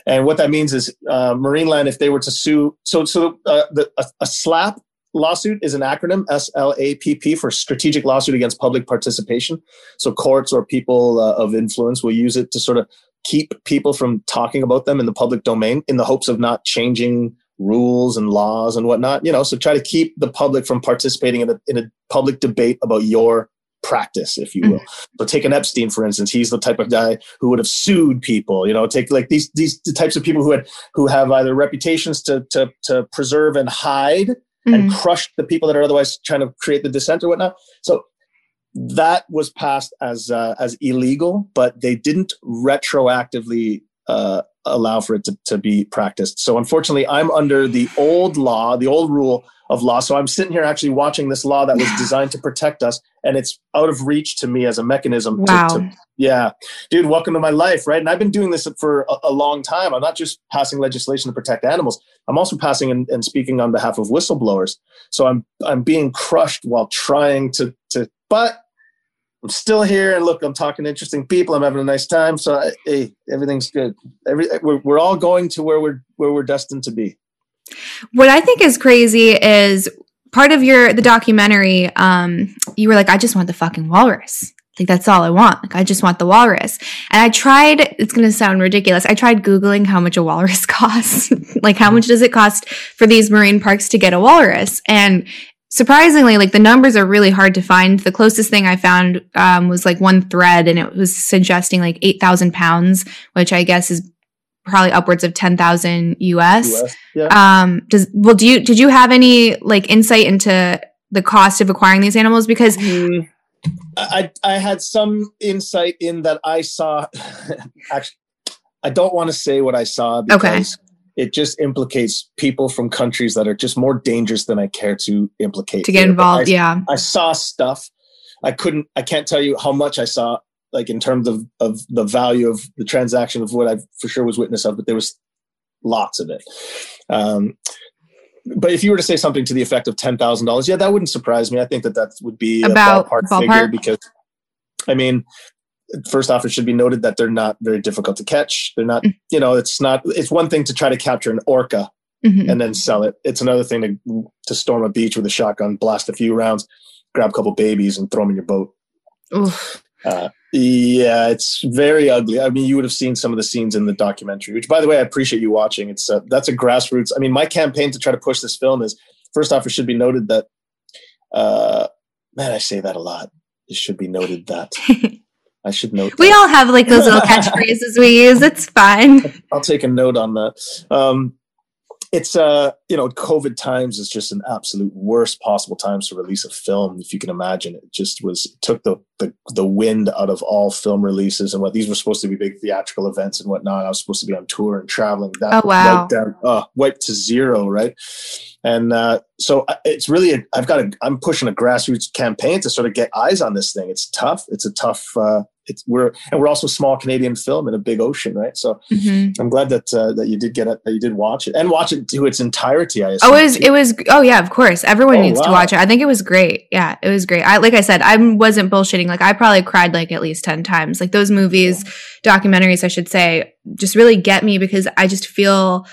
and what that means is uh, Marineland, if they were to sue, so so the, a, a SLAPP lawsuit is an acronym SLAPP for strategic lawsuit against public participation. So courts or people uh, of influence will use it to sort of keep people from talking about them in the public domain in the hopes of not changing rules and laws and whatnot. You know, so try to keep the public from participating in a, in a public debate about your practice, if you will. Mm-hmm. So take an Epstein, for instance. He's the type of guy who would have sued people. You know, take like these these the types of people who had who have either reputations to to to preserve and hide mm-hmm. and crush the people that are otherwise trying to create the dissent or whatnot. So that was passed as uh, as illegal, but they didn't retroactively uh, allow for it to, to be practiced. So unfortunately, I'm under the old law, the old rule of law. So I'm sitting here actually watching this law that was designed to protect us, and it's out of reach to me as a mechanism. Wow. To, to, yeah, dude, welcome to my life, right? And I've been doing this for a, a, long time. I'm not just passing legislation to protect animals. I'm also passing and, and speaking on behalf of whistleblowers. So I'm I'm being crushed while trying to to. But I'm still here, and look, I'm talking to interesting people. I'm having a nice time. So hey, everything's good. Every we're, we're all going to where we're where we're destined to be. What I think is crazy is part of your the documentary. Um, you were like, I just want the fucking walrus. Like that's all I want. Like I just want the walrus. And I tried, it's to sound ridiculous. I tried Googling how much a walrus costs. like how much does it cost for these marine parks to get a walrus? And surprisingly, like the numbers are really hard to find. The closest thing I found um, was like one thread, and it was suggesting like eight thousand pounds, which I guess is probably upwards of ten thousand US. US yeah. Um, does well? Do you did you have any like insight into the cost of acquiring these animals? Because mm, I I had some insight in that I saw. actually, I don't want to say what I saw because. Okay it just implicates people from countries that are just more dangerous than I care to implicate. To get here. involved, I, yeah. I saw stuff. I couldn't. I can't tell you how much I saw, like in terms of of the value of the transaction of what I for sure was witness of, but there was lots of it. Um, but if you were to say something to the effect of ten thousand dollars, yeah, that wouldn't surprise me. I think that that would be about a ballpark, ballpark? figure because, I mean, first off, it should be noted that they're not very difficult to catch. They're not, mm-hmm. you know, it's not, it's one thing to try to capture an orca mm-hmm. and then sell it. It's another thing to, to storm a beach with a shotgun, blast a few rounds, grab a couple babies and throw them in your boat. Uh, yeah, it's very ugly. I mean, you would have seen some of the scenes in the documentary, which by the way, I appreciate you watching. It's uh, that's a grassroots. I mean, my campaign to try to push this film is first off, it should be noted that, uh, man, I say that a lot. It should be noted that I should note. We all have like those little catchphrases we use. It's fine. I'll take a note on that. Um, it's uh you know covid times is just an absolute worst possible times to release a film if you can imagine it just was took the, the the wind out of all film releases and what these were supposed to be big theatrical events and whatnot i was supposed to be on tour and traveling that oh, wow. wiped, down, uh, wiped to zero right and uh, so uh, it's really a, i've got a i'm pushing a grassroots campaign to sort of get eyes on this thing it's tough it's a tough uh, it's we're and we're also a small Canadian film in a big ocean, right? So mm-hmm. I'm glad that uh, that you did get it, that you did watch it and watch it to its entirety. I assume. Oh, it was it was oh yeah, of course, everyone oh, needs wow. to watch it. I think it was great. Yeah, it was great. I like I said, I wasn't bullshitting. Like I probably cried like at least ten times. Like those movies, yeah. documentaries, I should say, just really get me because I just feel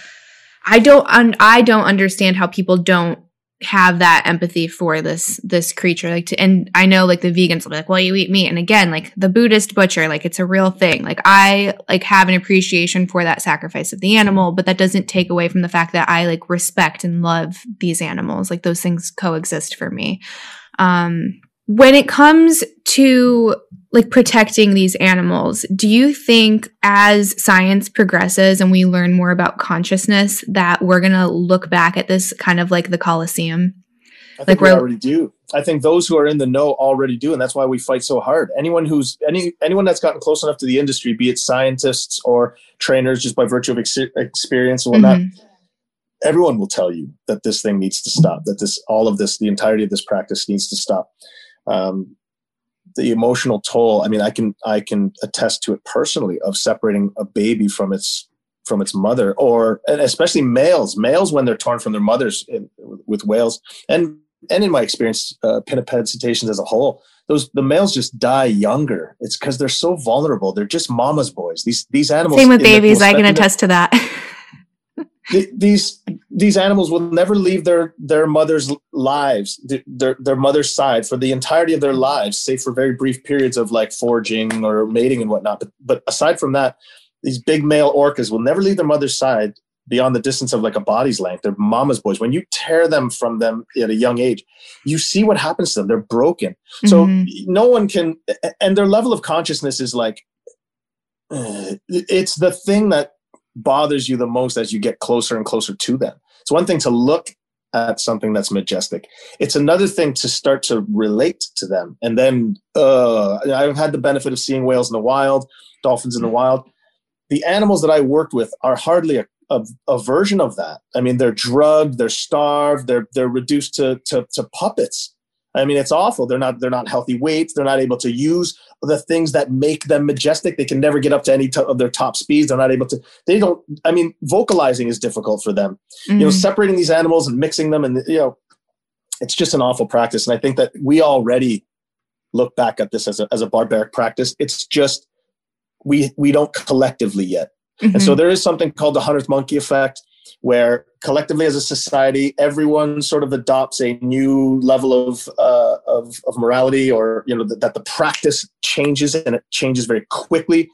I don't un- I don't understand how people don't have that empathy for this this creature. Like to and i know like the vegans will be like well you eat meat. And again like the buddhist butcher like it's a real thing. Like i like have an appreciation for that sacrifice of the animal but that doesn't take away from the fact that i like respect and love these animals. Like those things coexist for me. Um when it comes to like protecting these animals, do you think as science progresses and we learn more about consciousness that we're going to look back at this kind of like the Colosseum? I think like we already do. I think those who are in the know already do, and that's why we fight so hard. Anyone who's any anyone that's gotten close enough to the industry, be it scientists or trainers, just by virtue of ex- experience and whatnot, mm-hmm. everyone will tell you that this thing needs to stop. That this, all of this, the entirety of this practice needs to stop um, the emotional toll. I mean, I can I can attest to it personally of separating a baby from its from its mother, or and especially males. Males when they're torn from their mothers in, with whales, and and in my experience, uh, pinniped cetaceans as a whole, those the males just die younger. It's because they're so vulnerable. They're just mama's boys. These these animals. Same with babies. I can attest to that. these these animals will never leave their their mother's lives their their mother's side for the entirety of their lives save for very brief periods of like foraging or mating and whatnot. But but aside from that these big male orcas will never leave their mother's side beyond the distance of like a body's length. They're mama's boys. When you tear them from them at a young age you see what happens to them. They're broken. So mm-hmm. no one can and their level of consciousness is like it's the thing that bothers you the most as you get closer and closer to them. It's one thing to look at something that's majestic. It's another thing to start to relate to them. And then uh, I've had the benefit of seeing whales in the wild, dolphins in the wild. The animals that I worked with are hardly a, a, a version of that. I mean, they're drugged, they're starved, they're they're reduced to to, to puppets. I mean, it's awful. They're not they're not healthy weights. They're not able to use the things that make them majestic. They can never get up to any of their top speeds. They're not able to. They don't. I mean, vocalizing is difficult for them. Mm-hmm. You know, mm-hmm. separating these animals and mixing them, and you know, it's just an awful practice. And I think that we already look back at this as a as a barbaric practice. It's just we we don't collectively yet. Mm-hmm. And so mm-hmm. there is something called the hundredth monkey effect where collectively as a society, everyone sort of adopts a new level of, uh, of, of, morality or, you know, that, that the practice changes and it changes very quickly.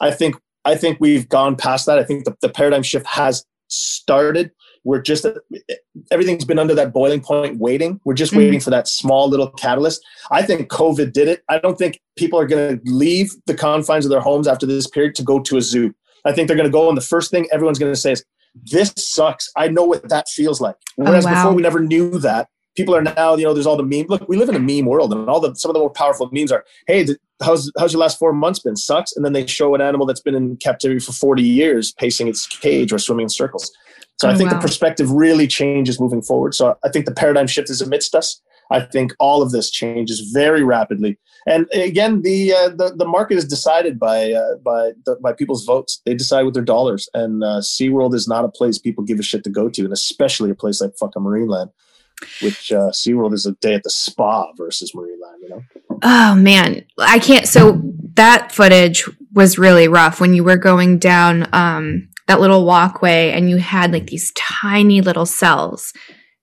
I think, I think we've gone past that. I think the, the paradigm shift has started. We're just, everything's been under that boiling point waiting. We're just mm-hmm. waiting for that small little catalyst. I think COVID did it. I don't think people are going to leave the confines of their homes after this period to go to a zoo. I think they're going to go, and the first thing everyone's going to say is, this sucks. I know what that feels like. Oh, Whereas oh, wow. before we never knew that. People are now, you know, there's all the meme. Look, we live in a meme world, and all the some of the more powerful memes are, "Hey, how's how's your last four months been? Sucks." And then they show an animal that's been in captivity for 40 years, pacing its cage or swimming in circles. So oh, I think wow. the perspective really changes moving forward. So I think the paradigm shift is amidst us. I think all of this changes very rapidly. And again, the uh, the, the market is decided by uh, by the, by people's votes. They decide with their dollars. And uh, SeaWorld is not a place people give a shit to go to, and especially a place like fucking Marineland, which uh, SeaWorld is a day at the spa versus Marineland. You know? Oh man, I can't. So that footage was really rough when you were going down um, that little walkway, and you had like these tiny little cells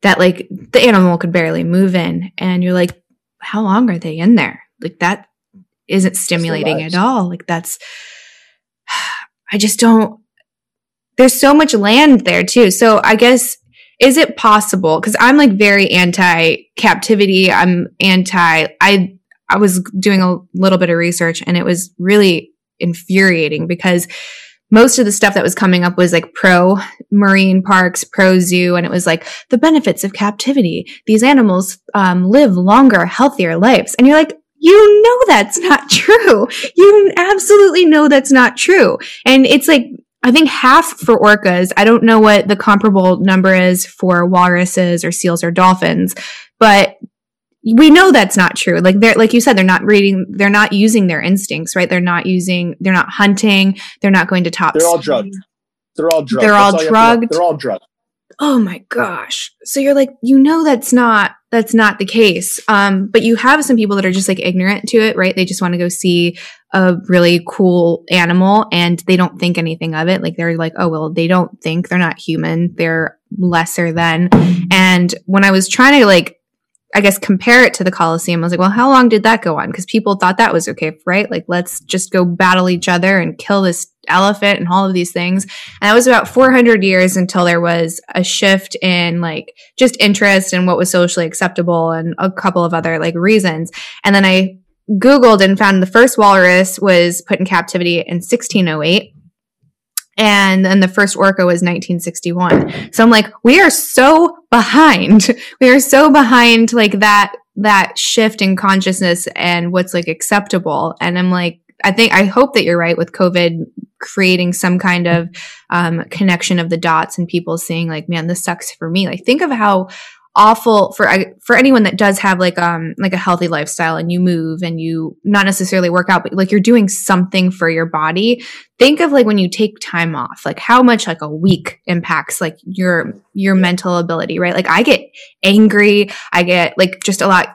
that like the animal could barely move in and you're like how long are they in there? Like that isn't stimulating at all. Like that's i just don't there's so much land there too. So i guess is it possible because i'm like very anti captivity i'm anti i i was doing a little bit of research and it was really infuriating because most of the stuff that was coming up was like pro marine parks, pro zoo, and it was like the benefits of captivity. These animals um, live longer, healthier lives. And you're like, you know that's not true. You absolutely know that's not true. And it's like, I think half for orcas. I don't know what the comparable number is for walruses or seals or dolphins, but we know that's not true. Like they're, like you said, they're not reading, they're not using their instincts, right? They're not using, they're not hunting, they're not going to top. They're all drugged. They're all drugged. They're all, all drugged. They're all drugged. Oh my gosh. So you're like, you know, that's not, that's not the case. Um, but you have some people that are just like ignorant to it, right? They just want to go see a really cool animal and they don't think anything of it. Like they're like, oh, well, they don't think they're not human. They're lesser than. And when I was trying to like I guess compare it to the Colosseum. I was like, well, how long did that go on? Because people thought that was okay, right? Like, let's just go battle each other and kill this elephant and all of these things. And that was about 400 years until there was a shift in like just interest in what was socially acceptable and a couple of other like reasons. And then I Googled and found the first walrus was put in captivity in 1608 and then the first orca was 1961 so i'm like we are so behind. We are so behind like that that shift in consciousness and what's like acceptable. And i'm like i think i hope that you're right with covid creating some kind of um, connection of the dots and people seeing like man this sucks for me. Like think of how awful for for anyone that does have like um like a healthy lifestyle and you move and you not necessarily work out but like you're doing something for your body think of like when you take time off like how much like a week impacts like your your mental ability right? Like i get angry i get like just a lot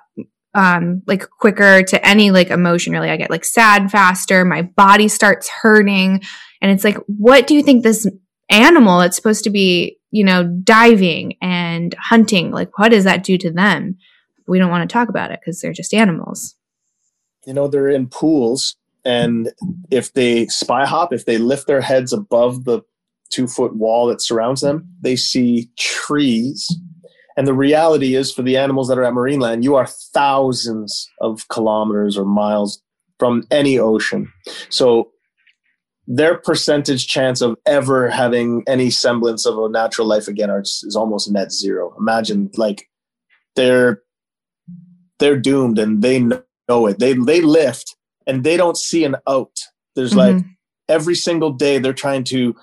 um like quicker to any like emotion really. I get like sad faster my body starts hurting and it's like what do you think this animal that's supposed to be you know, diving and hunting, like what does that do to them? We don't want to talk about it because they're just animals. You know, they're in pools, and if they spy hop, if they lift their heads above the two foot wall that surrounds them, they see trees. And the reality is, for the animals that are at Marineland, you are thousands of kilometers or miles from any ocean. So their percentage chance of ever having any semblance of a natural life again are, is almost net zero. Imagine like they're they're doomed and they know it. They they lift and they don't see an out. There's mm-hmm. like every single day they're trying to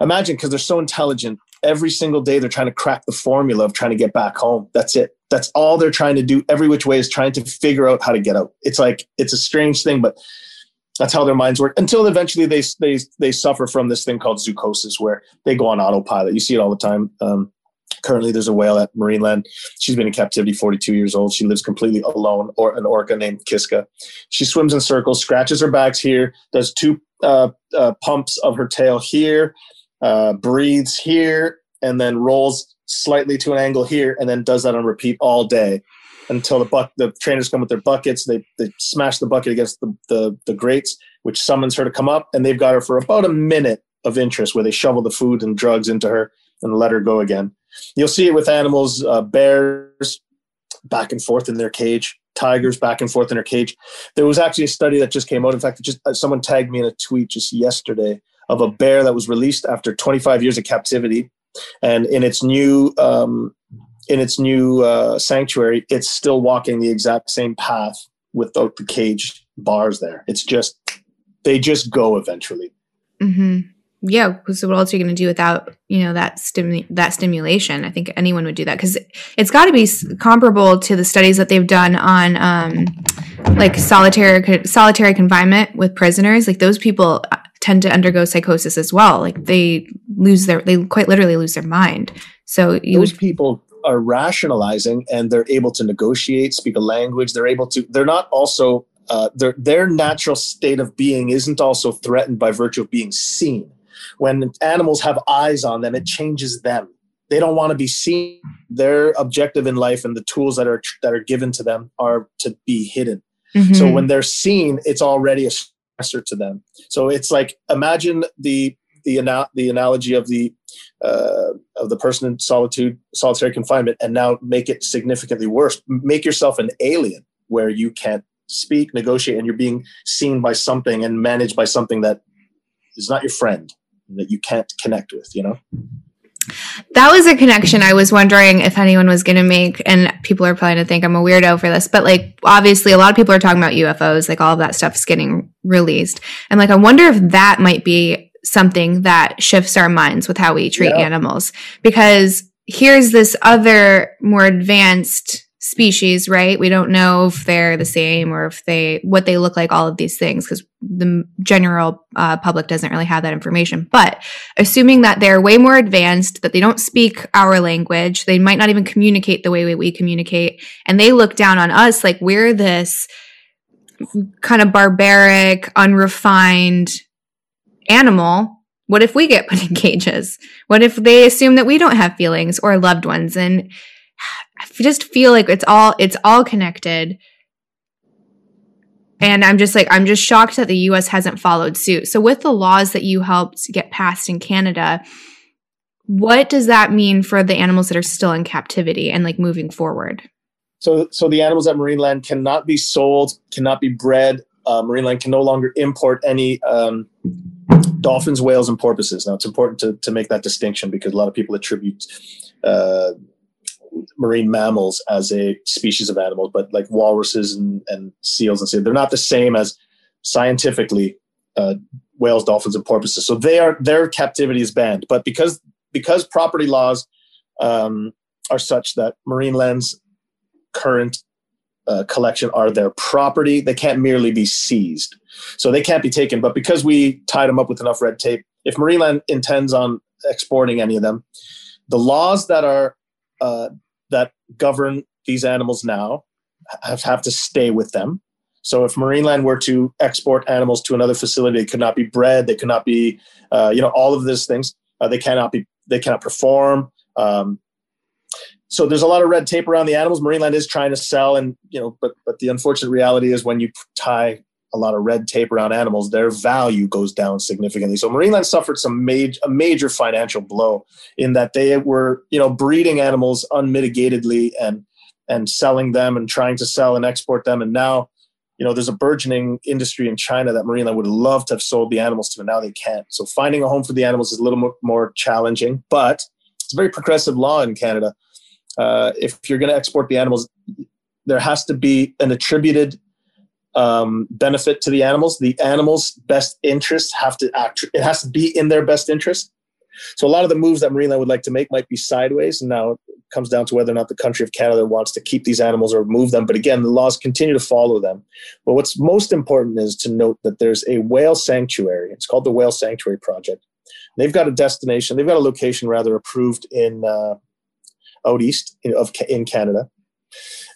imagine because they're so intelligent. Every single day they're trying to crack the formula of trying to get back home. That's it. That's all they're trying to do. Every which way is trying to figure out how to get out. It's like it's a strange thing, but that's how their minds work until eventually they they they suffer from this thing called zoochosis where they go on autopilot. You see it all the time. Um, currently, there's a whale at Marineland. She's been in captivity, 42 years old. She lives completely alone. Or an orca named Kiska. She swims in circles, scratches her backs here, does two uh, uh, pumps of her tail here, uh, breathes here, and then rolls slightly to an angle here, and then does that on repeat all day until the buck the trainers come with their buckets. They they smash the bucket against the, the the grates, which summons her to come up, and they've got her for about a minute of interest where they shovel the food and drugs into her and let her go again. You'll see it with animals, uh, bears back and forth in their cage, tigers back and forth in their cage. There was actually a study that just came out. In fact, just uh, someone tagged me in a tweet just yesterday of a bear that was released after 25 years of captivity, and in its new um, in its new uh, sanctuary, it's still walking the exact same path without the cage bars there. It's just they just go eventually. Mm-hmm. Yeah, because what else are you going to do without you know that stimu- that stimulation? I think anyone would do that because it's got to be comparable to the studies that they've done on um, like solitary solitary confinement with prisoners. Like those people uh, tend to undergo psychosis as well. Like they lose their they quite literally lose their mind. So you, those people are rationalizing and they're able to negotiate, speak a language. They're able to. They're not also uh, their their natural state of being isn't also threatened by virtue of being seen. When animals have eyes on them, it changes them. They don't want to be seen. Their objective in life and the tools that are that are given to them are to be hidden. Mm-hmm. So when they're seen, it's already a stressor to them. So it's like imagine the the ana- the analogy of the uh, of the person in solitude, solitary confinement, and now make it significantly worse. Make yourself an alien where you can't speak, negotiate, and you're being seen by something and managed by something that is not your friend that you can't connect with. You know. That was a connection I was wondering if anyone was going to make, and people are probably going to think I'm a weirdo for this, but like obviously a lot of people are talking about UFOs, like all of that stuff is getting released, and like I wonder if that might be something that shifts our minds with how we treat yeah. animals. Because here's this other more advanced species right? We don't know if they're the same or if they what they look like all of these things because the general uh, public doesn't really have that information. But assuming that they're way more advanced that they don't speak our language they might not even communicate the way we communicate and they look down on us like we're this kind of barbaric unrefined animal What if we get put in cages? What if they assume that we don't have feelings or loved ones? And I just feel like it's all it's all connected. And I'm just like I'm just shocked that the US hasn't followed suit. So with the laws that you helped get passed in Canada, what does that mean for the animals that are still in captivity and like moving forward? So so the animals at Marineland cannot be sold, cannot be bred. Uh, Marineland can no longer import any um, dolphins, whales, and porpoises. Now, it's important to, to make that distinction because a lot of people attribute uh, marine mammals as a species of animals, but like walruses and, and seals and seals, they're not the same as scientifically uh, whales, dolphins, and porpoises. So they are their captivity is banned. But because because property laws um, are such that marine lands, current uh, collection are their property. They can't merely be seized. So they can't be taken. But because we tied them up with enough red tape, if Marineland intends on exporting any of them, the laws that are uh, that govern these animals now have, have to stay with them. So if Marineland were to export animals to another facility, they could not be bred. They could not be, uh, you know, all of these things. Uh, they cannot be. They cannot perform. Um, so there's a lot of red tape around the animals. Marineland is trying to sell, and you know, but but the unfortunate reality is when you tie a lot of red tape around animals, their value goes down significantly. So Marineland suffered some major a major financial blow in that they were you know breeding animals unmitigatedly and and selling them and trying to sell and export them, and now you know there's a burgeoning industry in China that Marineland would love to have sold the animals to, and now they can't. So finding a home for the animals is a little more, more challenging, but it's a very progressive law in Canada uh, if you're going to export the animals, there has to be an attributed um, benefit to the animals. The animals' best interests have to act. It has to be in their best interest. So a lot of the moves that Marineland would like to make might be sideways. And now it comes down to whether or not the country of Canada wants to keep these animals or move them. But again, the laws continue to follow them. But what's most important is to note that there's a whale sanctuary. It's called the Whale Sanctuary Project. They've got a destination. They've got a location rather approved in uh, out east in, of in Canada,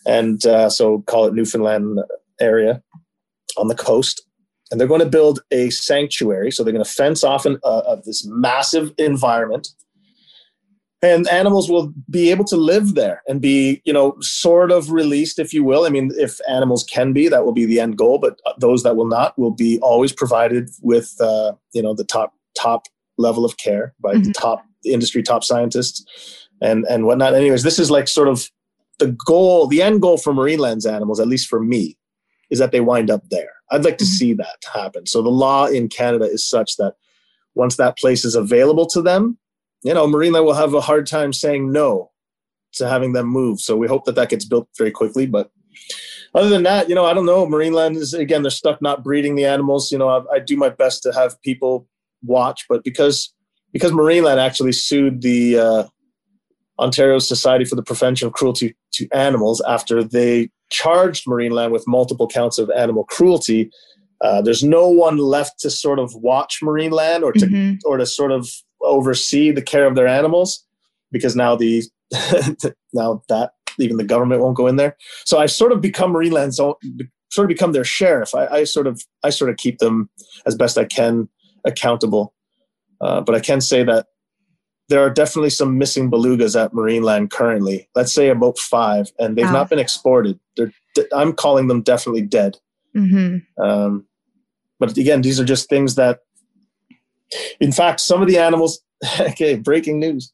and uh, so call it Newfoundland area on the coast. And they're going to build a sanctuary. So they're going to fence off an, uh, of this massive environment, and animals will be able to live there and be, you know, sort of released, if you will. I mean, if animals can be, that will be the end goal. But those that will not will be always provided with, uh, you know, the top top level of care by mm-hmm. the top industry top scientists and and whatnot. Anyways, this is like sort of the goal, the end goal for marine Marineland's animals, at least for me, is that they wind up there. I'd like to mm-hmm. see that happen. So the law in Canada is such that once that place is available to them, you know, marine Marineland will have a hard time saying no to having them move. So we hope that that gets built very quickly. But other than that, you know, I don't know. Marineland is again, they're stuck not breeding the animals. You know, I, I do my best to have people watch, but because because marine Marineland actually sued the uh, Ontario Society for the Prevention of Cruelty to Animals after they charged Marineland with multiple counts of animal cruelty. Uh, there's no one left to sort of watch Marineland or to mm-hmm. or to sort of oversee the care of their animals because now the now that even the government won't go in there. So I've sort of become Marineland's own, sort of become their sheriff. I, I, sort of I sort of keep them as best I can accountable. Uh, but I can say that there are definitely some missing belugas at Marineland currently. Let's say about five, and they've wow. not been exported. They're, I'm calling them definitely dead. Mm-hmm. Um, but again, these are just things that, in fact, some of the animals. okay, breaking news.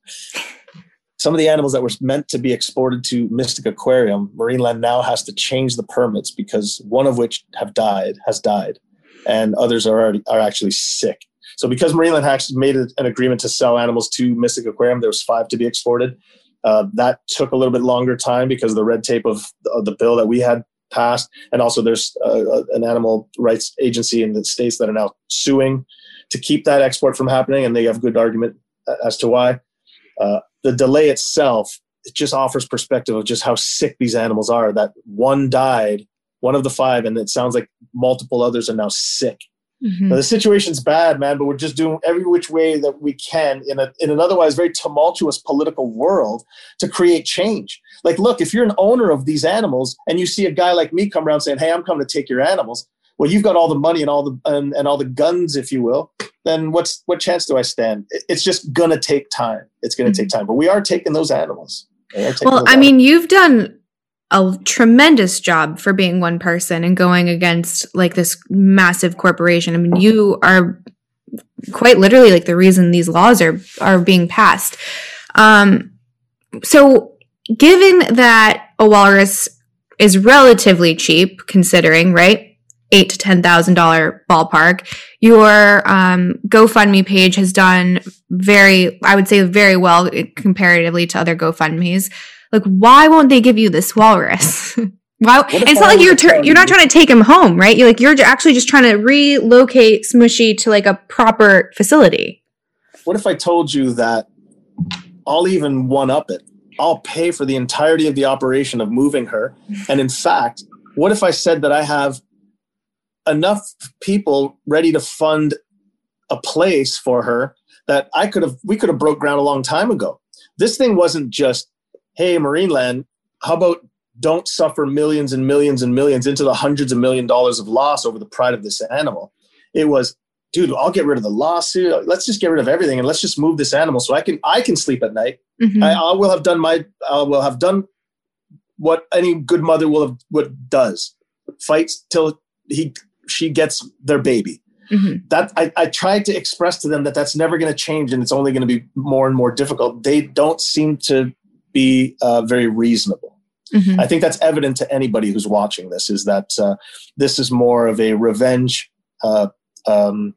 Some of the animals that were meant to be exported to Mystic Aquarium, Marineland now has to change the permits because one of which have died, has died, and others are already are actually sick. So because Marineland Hacks made an agreement to sell animals to Mystic Aquarium, there was five to be exported. Uh, that took a little bit longer time because of the red tape of, of the bill that we had passed, and also there's uh, an animal rights agency in the states that are now suing to keep that export from happening, and they have good argument as to why. Uh, the delay itself it just offers perspective of just how sick these animals are. That one died, one of the five, and it sounds like multiple others are now sick. Mm-hmm. Now, the situation's bad, man, but we're just doing every which way that we can in a in an otherwise very tumultuous political world to create change. Like, look, if you're an owner of these animals and you see a guy like me come around saying, "Hey, I'm coming to take your animals," well, you've got all the money and all the and, and all the guns, if you will. Then what's what chance do I stand? It's just gonna take time. It's gonna mm-hmm. take time. But we are taking those animals. Well, I mean, you've done a tremendous job for being one person and going against like this massive corporation. I mean, you are quite literally like the reason these laws are are being passed. Um, so, given that a walrus is relatively cheap, considering right, eight to ten thousand dollar ballpark, your um, GoFundMe page has done very, I would say, very well comparatively to other GoFundmes. Like, why won't they give you this walrus? Why? It's not like you're ter- you're not trying to take him home, right? You're like you're actually just trying to relocate Smooshi to like a proper facility. What if I told you that I'll even one up it? I'll pay for the entirety of the operation of moving her. And in fact, what if I said that I have enough people ready to fund a place for her that I could have we could have broke ground a long time ago. This thing wasn't just, hey, Marineland, how about don't suffer millions and millions and millions into the hundreds of million dollars of loss over the pride of this animal. It was, dude, I'll get rid of the lawsuit. Let's just get rid of everything and let's just move this animal so I can I can sleep at night. Mm-hmm. I, I, will have done my I will have done what any good mother will have what does fights till he she gets their baby. Mm-hmm. That I, I tried to express to them that that's never going to change and it's only going to be more and more difficult. They don't seem to be uh, very reasonable. Mm-hmm. I think that's evident to anybody who's watching this is that uh, this is more of a revenge, uh, um,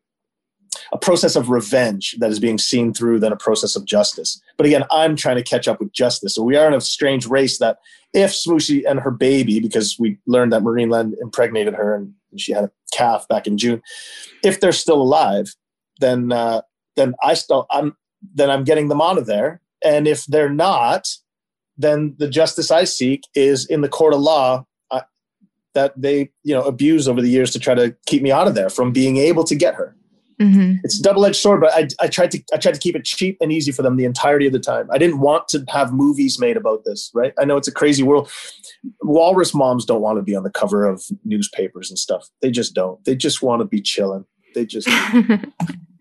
a process of revenge that is being seen through than a process of justice. But again, I'm trying to catch up with justice. So we are in a strange race that if Smooshi and her baby, because we learned that Marineland impregnated her and she had a calf back in June, if they're still alive, then uh, then I still I'm then I'm getting them out of there. And if they're not, then the justice I seek is in the court of law uh, that they you know abuse over the years to try to keep me out of there from being able to get her. Mm-hmm. It's a double-edged sword, but I, I tried to I tried to keep it cheap and easy for them the entirety of the time. I didn't want to have movies made about this, right? I know it's a crazy world. Walrus moms don't want to be on the cover of newspapers and stuff. They just don't. They just want to be chilling. They just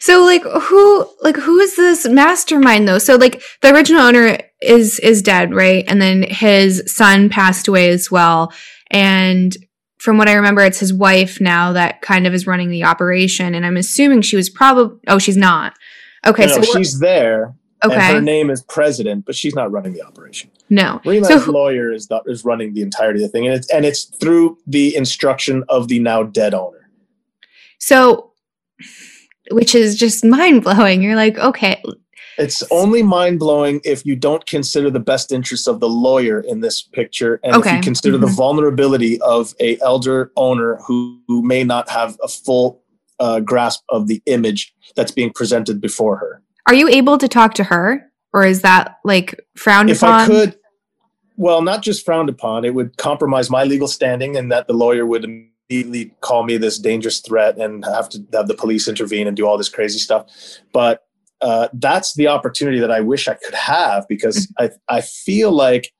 So like who like who is this mastermind though? So like the original owner is is dead, right? And then his son passed away as well. And from what I remember, it's his wife now that kind of is running the operation. And I'm assuming she was probably oh, she's not. Okay, no, so she's there. Okay. her name is president, but she's not running the operation. No. Reland's so, lawyer is the, is running the entirety of the thing, and it's and it's through the instruction of the now dead owner. So which is just mind blowing. You're like, okay. It's only mind blowing if you don't consider the best interests of the lawyer in this picture, and okay. if you consider mm-hmm. the vulnerability of a elder owner who, who may not have a full uh, grasp of the image that's being presented before her. Are you able to talk to her, or is that like frowned if upon? If I could, well, not just frowned upon, it would compromise my legal standing, and that the lawyer would immediately call me this dangerous threat and have to have the police intervene and do all this crazy stuff. But uh, that's the opportunity that I wish I could have because. I I feel like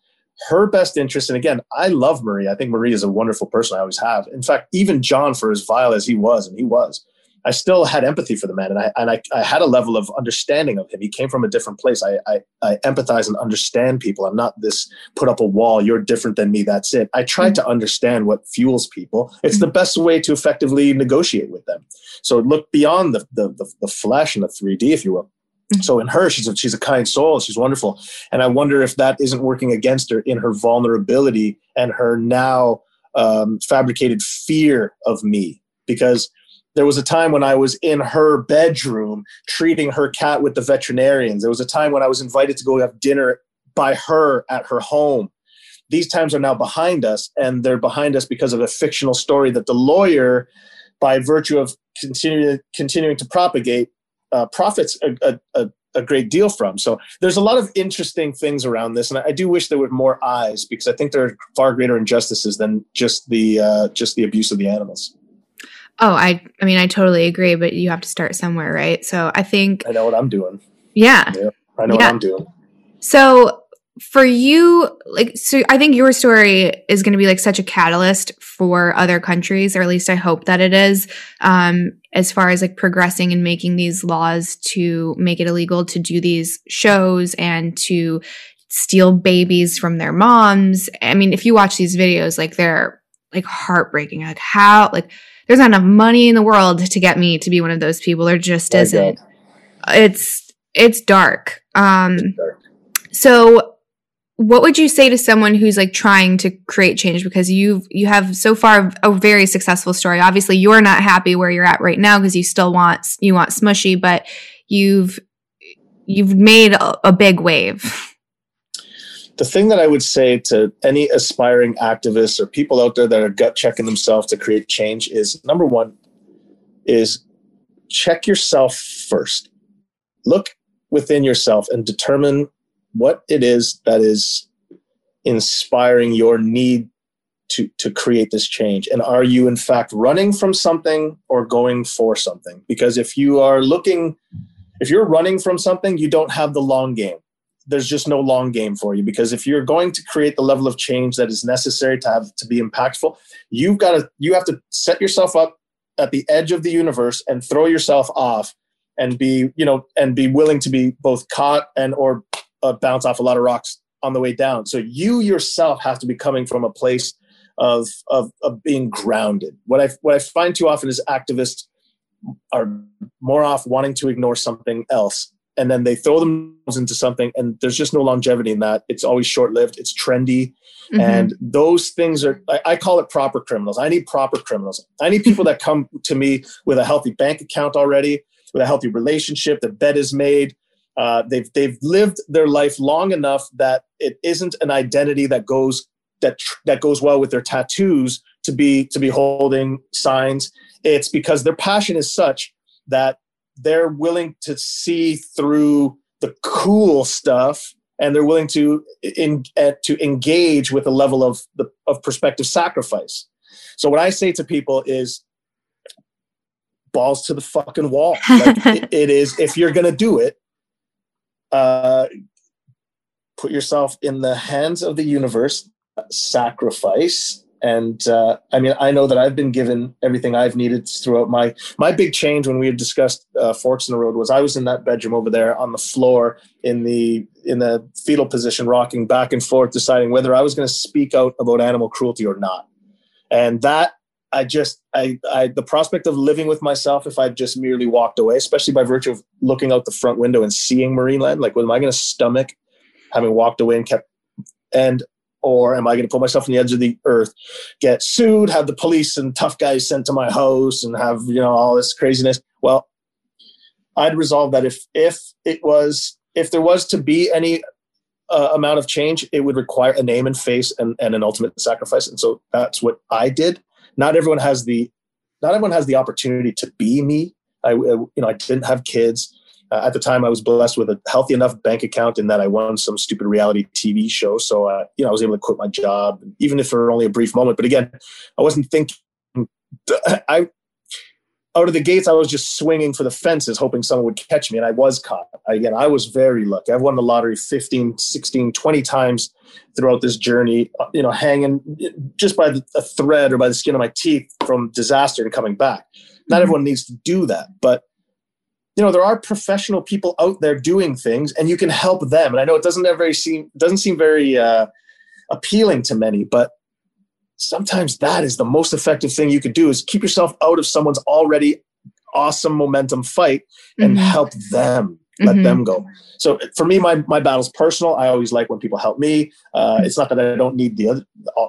her best interest. And again, I love Marie. I think Marie is a wonderful person. I always have. In fact, even John, for as vile as he was, and he was, I still had empathy for the man, and I and I, I had a level of understanding of him. He came from a different place. I, I I empathize and understand people. I'm not this put up a wall. You're different than me. That's it. I try mm-hmm. to understand what fuels people. It's mm-hmm. the best way to effectively negotiate with them. So look beyond the the the, the flesh and the 3D, if you will. Mm-hmm. So in her, she's a, she's a kind soul. She's wonderful, and I wonder if that isn't working against her in her vulnerability and her now um, fabricated fear of me because there was a time when I was in her bedroom treating her cat with the veterinarians. There was a time when I was invited to go have dinner by her at her home. These times are now behind us, and they're behind us because of a fictional story that the lawyer, by virtue of continuing continuing to propagate, uh, profits a, a, a, great deal from. So there's a lot of interesting things around this, and I, do wish there were more eyes because I think there are far greater injustices than just the uh, just the abuse of the animals. Oh, I I mean I totally agree, but you have to start somewhere, right? So I think I know what I'm doing. Yeah. yeah I know yeah. what I'm doing. So for you, like, so I think your story is going to be like such a catalyst for other countries, or at least I hope that it is, um, as far as like progressing and making these laws to make it illegal to do these shows and to steal babies from their moms. I mean, if you watch these videos, like, they're like heartbreaking. Like, how, like, there's not enough money in the world to get me to be one of those people. There just isn't. It's, it's dark. Um, it's dark. so what would you say to someone who's like trying to create change because you you have so far a very successful story obviously you're not happy where you're at right now because you still want you want Smooshi but you've you've made a, a big wave the thing that i would say to any aspiring activists or people out there that are gut checking themselves to create change is number one is check yourself first. Look within yourself and determine what it is that is inspiring your need to to create this change. And are you in fact running from something or going for something? Because if you are looking if you're running from something you don't have the long game there's just no long game for you because if you're going to create the level of change that is necessary to have to be impactful you've got to you have to set yourself up at the edge of the universe and throw yourself off and be you know and be willing to be both caught and or uh, bounce off a lot of rocks on the way down. So you yourself have to be coming from a place of, of, of being grounded. What I, what I find too often is activists are more off wanting to ignore something else and then they throw themselves into something and there's just no longevity in that. It's always short-lived. It's trendy. Mm-hmm. and those things are I, I, call it proper criminals. I need proper criminals. I need people that come to me with a healthy bank account already with a healthy relationship the bed is made. Uh, they've they've lived their life long enough that it isn't an identity that goes that that goes well with their tattoos to be to be holding signs. It's because their passion is such that they're willing to see through the cool stuff and they're willing to in, uh, to engage with a level of the of prospective sacrifice. So what I say to people is balls to the fucking wall. Like it, it is if you're going to do it, uh, put yourself in the hands of the universe, sacrifice. And uh, I mean, I know that I've been given everything I've needed throughout my my big change when we had discussed uh, forks in the road was I was in that bedroom over there on the floor in the in the fetal position, rocking back and forth, deciding whether I was going to speak out about animal cruelty or not. And that I just I, I the prospect of living with myself if I just merely walked away, especially by virtue of looking out the front window and seeing Marineland, like what am I going to stomach having walked away and kept and or am I going to put myself on the edge of the earth, get sued, have the police and tough guys sent to my house, and have you know all this craziness? Well, I'd resolve that if if it was if there was to be any uh, amount of change, it would require a name and face and, and an ultimate sacrifice, and so that's what I did not everyone has the not everyone has the opportunity to be me. I you know I didn't have kids. Uh, at the time, I was blessed with a healthy enough bank account in that I won some stupid reality TV show. So, uh, you know, I was able to quit my job, even if for only a brief moment. But again, I wasn't thinking. I out of the gates, I was just swinging for the fences, hoping someone would catch me. And I was caught. Again, I was very lucky. I've won the lottery 15, 16, 20 times throughout this journey, uh, you know, hanging just by the, a thread or by the skin of my teeth from disaster and coming back. Not mm-hmm. everyone needs to do that. But, you know, there are professional people out there doing things and you can help them. And I know it doesn't ever seem, doesn't seem very uh, appealing to many, but sometimes that is the most effective thing you could do is keep yourself out of someone's already awesome momentum fight and mm-hmm. help them let mm-hmm. them go so for me my, my battle's personal i always like when people help me uh, it's not that i don't need the other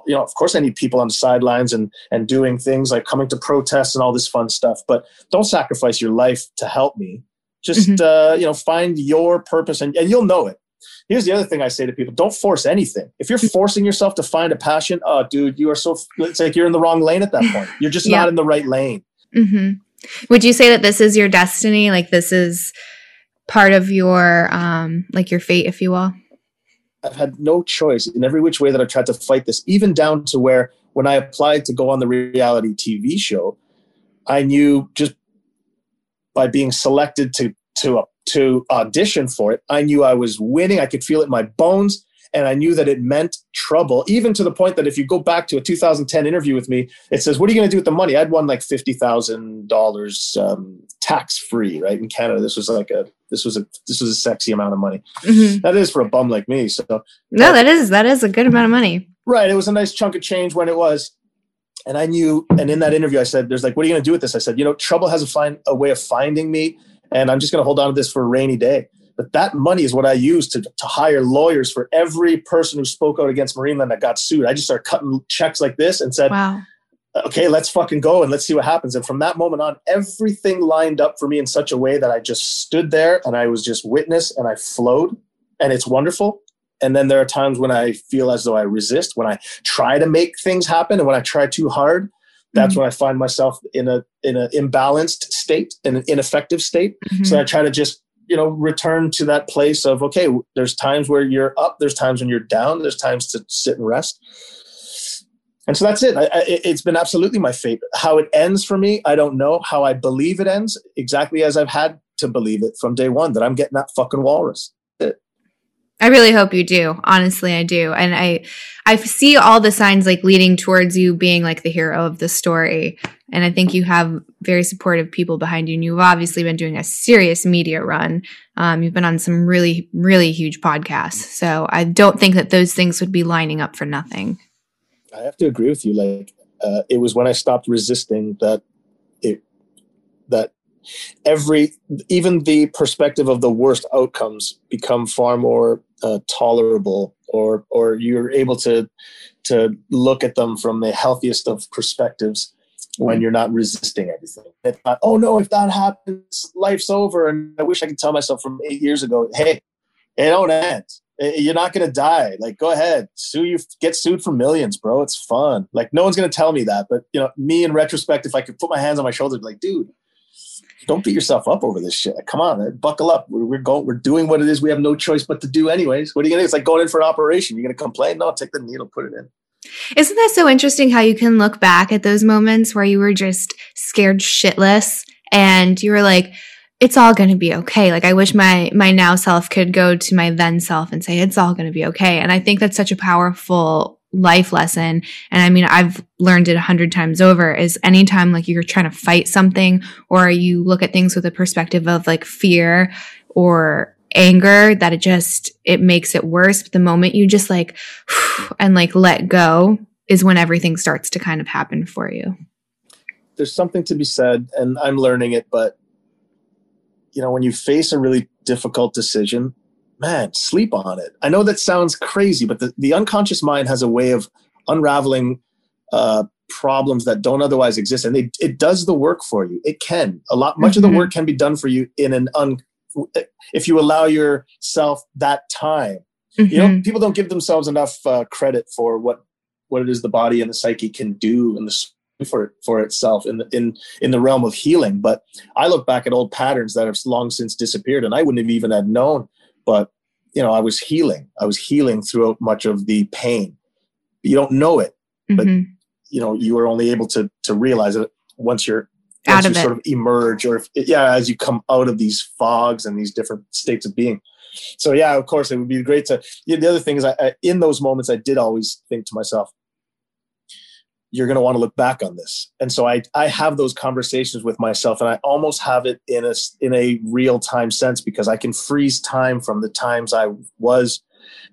you know of course i need people on the sidelines and and doing things like coming to protests and all this fun stuff but don't sacrifice your life to help me just mm-hmm. uh, you know find your purpose and, and you'll know it Here's the other thing I say to people don't force anything. If you're forcing yourself to find a passion, oh, dude, you are so, it's like you're in the wrong lane at that point. You're just yeah. not in the right lane. Mm-hmm. Would you say that this is your destiny? Like this is part of your, um, like your fate, if you will? I've had no choice in every which way that I've tried to fight this, even down to where when I applied to go on the reality TV show, I knew just by being selected to to to audition for it. I knew I was winning. I could feel it in my bones. and I knew that it meant trouble, even to the point that if you go back to a 2010 interview with me, it says, "What are you going to do with the money?" I'd won like fifty thousand um, dollars tax free, right in Canada. This was like a this was a this was a sexy amount of money. Mm-hmm. That is for a bum like me. So no, that is that is a good amount of money. Right, it was a nice chunk of change when it was. And I knew, and in that interview, I said, "There's like, what are you going to do with this?" I said, "You know, trouble has a find a way of finding me, and I'm just going to hold on to this for a rainy day." But that money is what I use to, to hire lawyers for every person who spoke out against Marineland that got sued. I just started cutting checks like this and said, wow. Okay, let's fucking go and let's see what happens. And from that moment on, everything lined up for me in such a way that I just stood there and I was just witness and I flowed and it's wonderful. And then there are times when I feel as though I resist, when I try to make things happen and when I try too hard, that's mm-hmm. when I find myself in a in an imbalanced state, in an ineffective state. Mm-hmm. So I try to just you know return to that place of okay there's times where you're up there's times when you're down there's times to sit and rest and so that's it I, I, it's been absolutely my fate how it ends for me i don't know how i believe it ends exactly as i've had to believe it from day one that i'm getting that fucking walrus I really hope you do. Honestly, I do. And I I see all the signs like leading towards you being like the hero of the story. And I think you have very supportive people behind you. And you've obviously been doing a serious media run. Um, you've been on some really, really huge podcasts. So I don't think that those things would be lining up for nothing. I have to agree with you. Like uh, it was when I stopped resisting that it that every even the perspective of the worst outcomes become far more uh, tolerable or or you're able to to look at them from the healthiest of perspectives when you're not resisting everything. It's not, oh no, if that happens, life's over. And I wish I could tell myself from eight years ago, hey, it don't end. Eh, you're not gonna die. Like, go ahead, sue you, get sued for millions, bro. It's fun. Like, no one's gonna tell me that. But you know, me in retrospect, if I could put my hands on my shoulders, like, dude, don't beat yourself up over this shit. Come on, man, buckle up. We're, we're, going. We're doing what it is. We have no choice but to do, anyways. What are you gonna? do? It's like going in for an operation. You're gonna complain? No, take the needle, put it in. Isn't that so interesting? How you can look back at those moments where you were just scared shitless, and you were like, "It's all gonna be okay." Like I wish my my now self could go to my then self and say, "It's all gonna be okay." And I think that's such a powerful life lesson and i mean i've learned it a hundred times over is anytime like you're trying to fight something or you look at things with a perspective of like fear or anger that it just it makes it worse but the moment you just like and like let go is when everything starts to kind of happen for you there's something to be said and i'm learning it but you know when you face a really difficult decision man, sleep on it. I know that sounds crazy, but the, the unconscious mind has a way of unraveling uh, problems that don't otherwise exist, and they, it does the work for you. It can a lot. Much mm-hmm. of the mm-hmm. work can be done for you in an un. If you allow yourself that time, mm-hmm. you know, mm-hmm. people don't give themselves enough uh, credit for what what it is the body and the psyche can do and the for for itself in the in in the realm of healing. But I look back at old patterns that have long since disappeared, and I wouldn't have even had known but you know i was healing i was healing throughout much of the pain you don't know it but mm-hmm. you know you are only able to to realize it once you're once you it. sort of emerge or if, yeah as you come out of these fogs and these different states of being so yeah of course it would be great to yeah, the other thing is I, I in those moments i did always think to myself you're going to want to look back on this. And so i i have those conversations with myself and i almost have it in a in a real time sense because i can freeze time from the times i was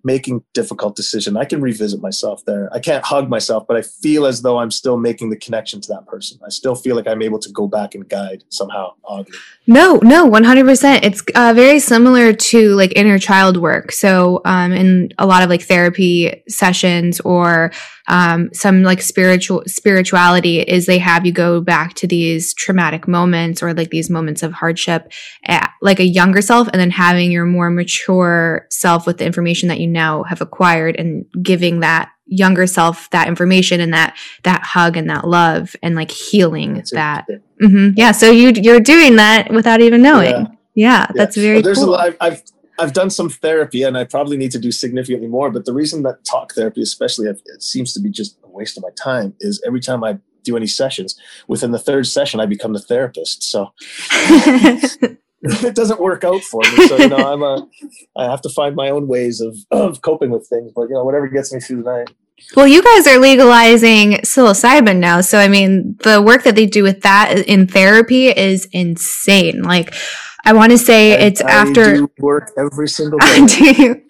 making difficult decision. I can revisit myself there. I can't hug myself but i feel as though i'm still making the connection to that person. I still feel like i'm able to go back and guide somehow oddly no no 100% it's uh, very similar to like inner child work. So um, in a lot of like therapy sessions or um, some like spiritual spirituality is they have you go back to these traumatic moments or like these moments of hardship at, like a younger self and then having your more mature self with the information that you now have acquired and giving that younger self that information and that that hug and that love and like healing that's that mm-hmm. yeah so you you're doing that without even knowing yeah, yeah, yeah. that's very well, there's cool. a lot I've I've done some therapy and I probably need to do significantly more. But the reason that talk therapy, especially, it seems to be just a waste of my time is every time I do any sessions, within the third session, I become the therapist. So it doesn't work out for me. So you know, I'm a I have to find my own ways of of coping with things. But you know, whatever gets me through the night. Well, you guys are legalizing psilocybin now, so I mean, the work that they do with that in therapy is insane. Like. I want to say I, it's I after work every single day. do you?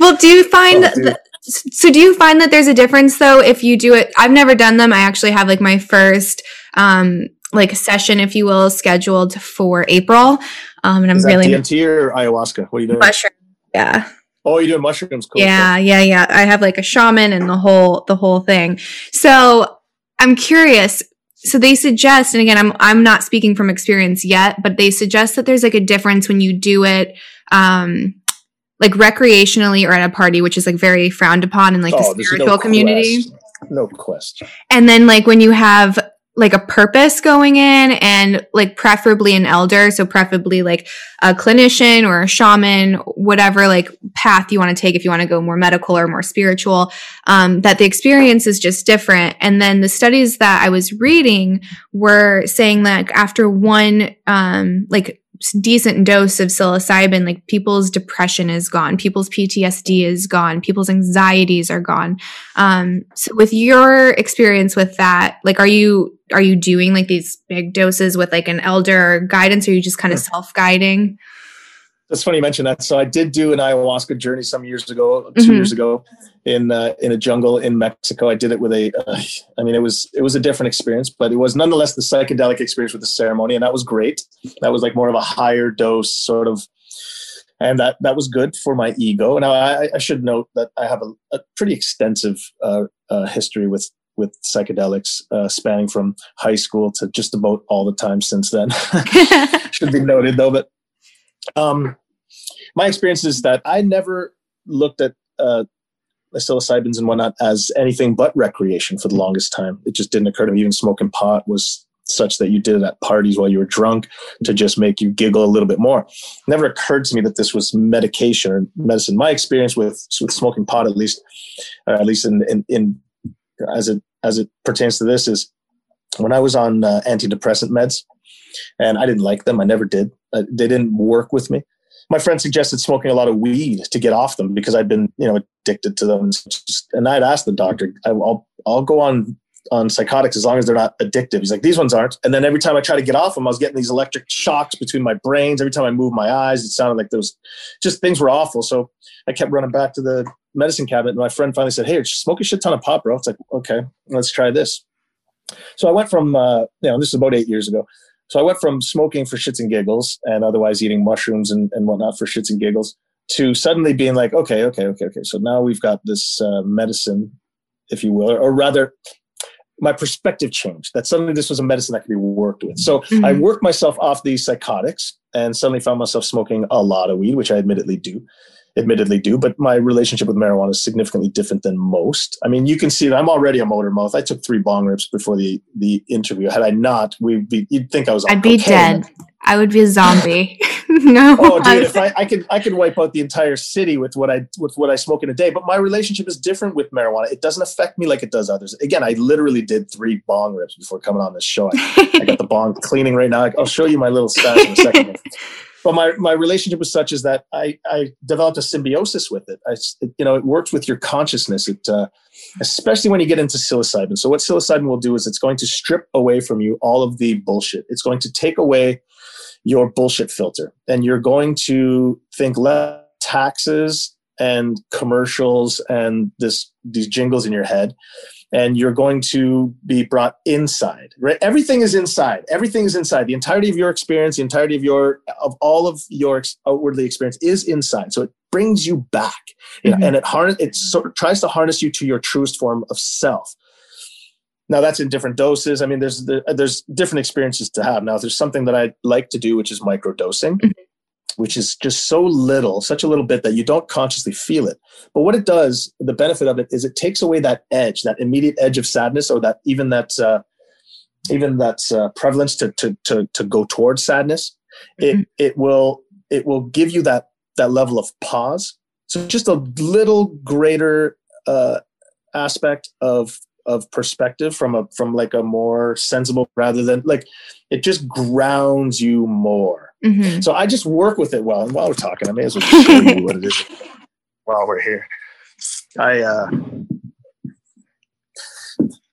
Well, do you find oh, that? So, do you find that there's a difference though if you do it? I've never done them. I actually have like my first um, like session, if you will, scheduled for April. Um, and I'm Is really DMT or ayahuasca. What are you doing? Mushroom. Yeah. Oh, you're doing mushrooms. Cool. Yeah, yeah, yeah. I have like a shaman and the whole the whole thing. So I'm curious. So they suggest, and again, I'm I'm not speaking from experience yet, but they suggest that there's like a difference when you do it um like recreationally or at a party, which is like very frowned upon in like oh, the spiritual no community. No question. And then like when you have like a purpose going in and like preferably an elder so preferably like a clinician or a shaman whatever like path you want to take if you want to go more medical or more spiritual um, that the experience is just different. And then the studies that i was reading were saying that after one um, like decent dose of psilocybin, like people's depression is gone, people's PTSD is gone, people's anxieties are gone. Um, so with your experience with that, like, are you, are you doing like these big doses with like an elder guidance or are you just kind of self guiding? That's funny you mention that. So I did do an ayahuasca journey some years ago, 2 mm-hmm. years ago, in uh, in a jungle in Mexico. I did it with a, uh, I mean, it was it was a different experience, but it was nonetheless the psychedelic experience with the ceremony, and that was great. That was like more of a higher dose sort of, and that that was good for my ego. Now I, I should note that I have a, a pretty extensive uh, uh history with with psychedelics, uh, spanning from high school to just about all the time since then. should be noted though, but um, my experience is that I never looked at uh, psilocybins and whatnot as anything but recreation for the longest time. It just didn't occur to me. Even smoking pot was such that you did it at parties while you were drunk to just make you giggle a little bit more. It never occurred to me that this was medication or medicine. My experience with with smoking pot, at least, or at least in, in, in as it as it pertains to this, is when I was on uh, antidepressant meds, and I didn't like them. I never did. Uh, they didn't work with me. My friend suggested smoking a lot of weed to get off them because I'd been, you know, addicted to them. And I'd asked the doctor, I'll, I'll go on on psychotics as long as they're not addictive. He's like, these ones aren't. And then every time I try to get off them, I was getting these electric shocks between my brains. Every time I moved my eyes, it sounded like those just things were awful. So I kept running back to the medicine cabinet. And my friend finally said, Hey, smoke a shit ton of pot, bro. It's like, okay, let's try this. So I went from, uh, you know, this is about eight years ago. So I went from smoking for shits and giggles and otherwise eating mushrooms and, and whatnot for shits and giggles to suddenly being like, okay, okay, okay, okay. So now we've got this uh, medicine, if you will, or, or, rather, my perspective changed. That suddenly this was a medicine that could be worked with. So mm-hmm. I worked myself off these psychotics and suddenly found myself smoking a lot of weed, which I admittedly do admittedly do, but my relationship with marijuana is significantly different than most. I mean, you can see that I'm already a motor mouth. I took three bong rips before the the interview. Had I not, we'd be, you'd think I was. I'd be dead. I would be a zombie. no. Oh, dude, if I, I could, I could wipe out the entire city with what I with what I smoke in a day. But my relationship is different with marijuana. It doesn't affect me like it does others. Again, I literally did three bong rips before coming on this show. I, I got the bong cleaning right now. I'll show you my little stash in a second but my, my relationship was such as that I, I developed a symbiosis with it. I, it, you know, it works with your consciousness. It, uh, especially when you get into psilocybin. So what psilocybin will do is it's going to strip away from you all of the bullshit. It's going to take away your bullshit filter, and you're going to think less taxes and commercials and this these jingles in your head and you're going to be brought inside right? Everything is inside. Everything is inside. The entirety of your experience the entirety of your of all of your outwardly experience is inside. So it brings you back. Mm-hmm. and it harness it sort of tries to harness you to your truest form of self. Now that's in different doses. I mean there's there's different experiences to have. Now there's something that i like to do which is micro dosing mm-hmm which is just so little, such a little bit that you don't consciously feel it. But what it does, the benefit of it is it takes away that edge, that immediate edge of sadness, or that even that uh, even that uh, prevalence to, to to to go towards sadness. Mm-hmm. It it will it will give you that that level of pause. So just a little greater uh, aspect of of perspective from a from like a more sensible rather than like it just grounds you more Mm-hmm. So I just work with it well. And while we're talking, I may as well show you what it is while we're here. I uh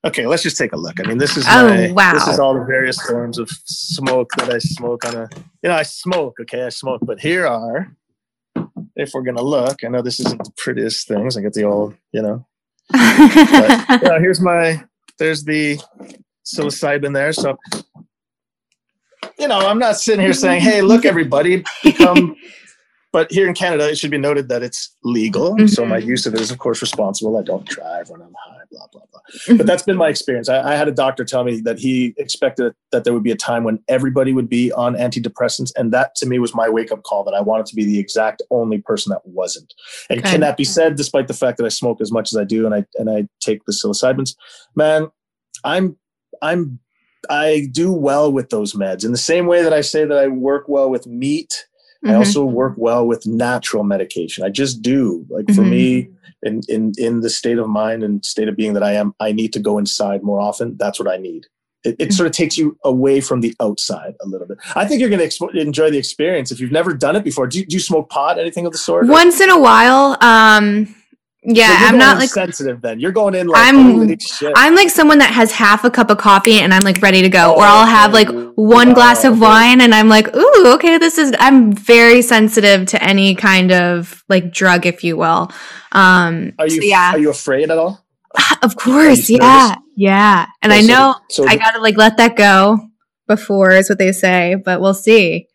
okay, let's just take a look. I mean, this is oh, my, wow. this is all the various forms of smoke that I smoke on a you know, I smoke, okay, I smoke, but here are if we're gonna look, I know this isn't the prettiest things. I get the old, you know. but, you know, here's my there's the psilocybin there. So you know, I'm not sitting here saying, "Hey, look, everybody, become." but here in Canada, it should be noted that it's legal. Mm-hmm. So my use of it is, of course, responsible. I don't drive when I'm high, blah blah blah. Mm-hmm. But that's been my experience. I, I, had a doctor tell me that he expected that there would be a time when everybody would be on antidepressants, and that to me was my wake up call that I wanted to be the exact only person that wasn't. And okay. can that be said, despite the fact that I smoke as much as I do, and I and I take the psilocybins, man, I'm I'm I do well with those meds in the same way that I say that I work well with meat. Mm-hmm. I also work well with natural medication. I just do. Like for mm-hmm. me, in, in in the state of mind and state of being that I am, I need to go inside more often. That's what I need. It, it mm-hmm. sort of takes you away from the outside a little bit. I think you're going to expo- enjoy the experience if you've never done it before. Do you, do you smoke pot, anything of the sort? Once in a while. Um, yeah, so I'm not like sensitive. Then you're going in like I'm. I'm like someone that has half a cup of coffee and I'm like ready to go, oh, or I'll have like one wow. glass of wine and I'm like, ooh, okay, this is. I'm very sensitive to any kind of like drug, if you will. Um, are you? So, yeah. Are you afraid at all? Of course, yeah, yeah. And I know so, I gotta like let that go before is what they say, but we'll see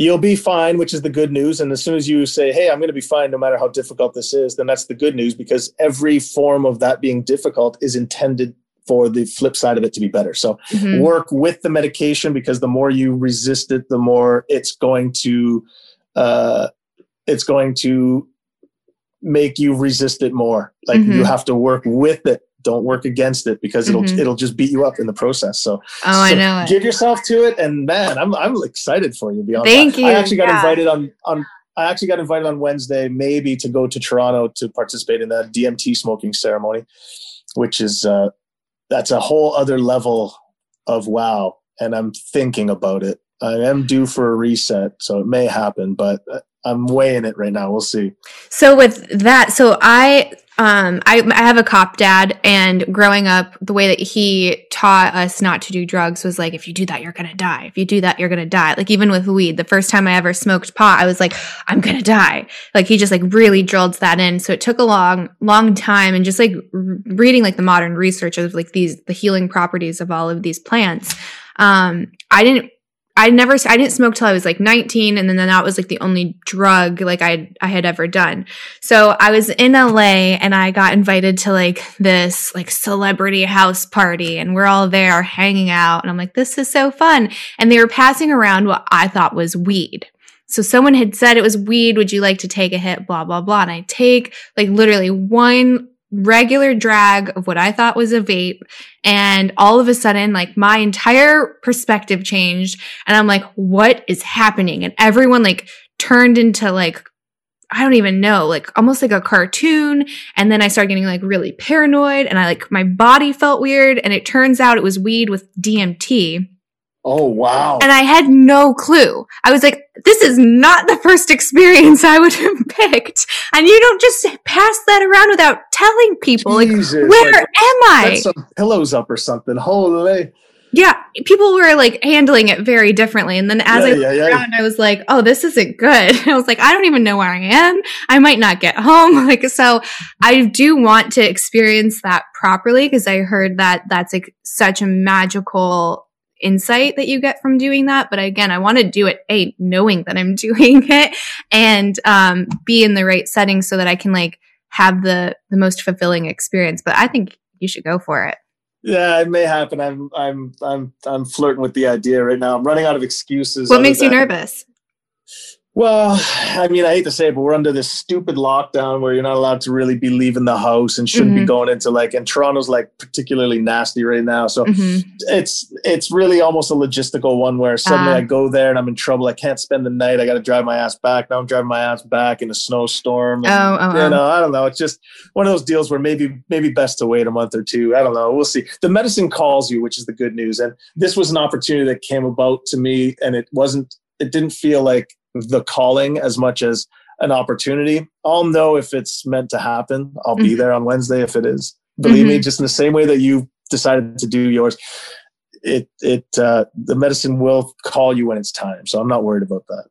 you'll be fine, which is the good news. And as soon as you say, Hey, I'm going to be fine no matter how difficult this is, then that's the good news because every form of that being difficult is intended for the flip side of it to be better. So mm-hmm. work with the medication because the more you resist it, the more it's going to, uh, it's going to make you resist it more. Like mm-hmm. you have to work with it don't work against it because it'll mm-hmm. it'll just beat you up in the process. So, oh, so I know. Give yourself to it, and man, I'm I'm excited for you. Beyond Thank that. you. I actually got yeah. invited on on. I actually got invited on Wednesday, maybe to go to Toronto to participate in the DMT smoking ceremony, which is uh, that's a whole other level of wow. And I'm thinking about it. I am due for a reset, so it may happen, but uh, I'm weighing it right now. We'll see. So with that, so I um, I, I have a cop dad, and growing up, the way that he taught us not to do drugs was like, if you do that, you're gonna die. If you do that, you're gonna die. Like even with weed, the first time I ever smoked pot, I was like, I'm gonna die. Like he just like really drilled that in. So it took a long, long time, and just like reading like the modern research of like these the healing properties of all of these plants. Um, I didn't I never, I didn't smoke till I was like 19. And then that was like the only drug like I, I had ever done. So I was in LA and I got invited to like this like celebrity house party and we're all there hanging out. And I'm like, this is so fun. And they were passing around what I thought was weed. So someone had said it was weed. Would you like to take a hit? Blah, blah, blah. And I take like literally one regular drag of what I thought was a vape. And all of a sudden, like my entire perspective changed. And I'm like, what is happening? And everyone like turned into like, I don't even know, like almost like a cartoon. And then I started getting like really paranoid and I like my body felt weird. And it turns out it was weed with DMT. Oh, wow. And I had no clue. I was like, this is not the first experience I would have picked. And you don't just pass that around without telling people, Jesus, like, where like, am I? some pillows up or something. Holy. Yeah, people were like handling it very differently. And then as yeah, I yeah, yeah. around, I was like, oh, this isn't good. I was like, I don't even know where I am. I might not get home. Like, so I do want to experience that properly because I heard that that's like such a magical insight that you get from doing that. But again, I want to do it, A, knowing that I'm doing it and, um, be in the right setting so that I can like have the, the most fulfilling experience. But I think you should go for it. Yeah, it may happen. I'm, I'm, I'm, I'm flirting with the idea right now. I'm running out of excuses. What makes you nervous? Well, I mean, I hate to say it, but we're under this stupid lockdown where you're not allowed to really be leaving the house and shouldn't mm-hmm. be going into like, and Toronto's like particularly nasty right now. So mm-hmm. it's it's really almost a logistical one where suddenly uh, I go there and I'm in trouble. I can't spend the night. I got to drive my ass back. Now I'm driving my ass back in a snowstorm. And, oh, uh-huh. you know, I don't know. It's just one of those deals where maybe maybe best to wait a month or two. I don't know. We'll see. The medicine calls you, which is the good news. And this was an opportunity that came about to me, and it wasn't it didn't feel like the calling as much as an opportunity. I'll know if it's meant to happen. I'll mm-hmm. be there on Wednesday if it is. Believe mm-hmm. me, just in the same way that you decided to do yours, it it uh, the medicine will call you when it's time. So I'm not worried about that.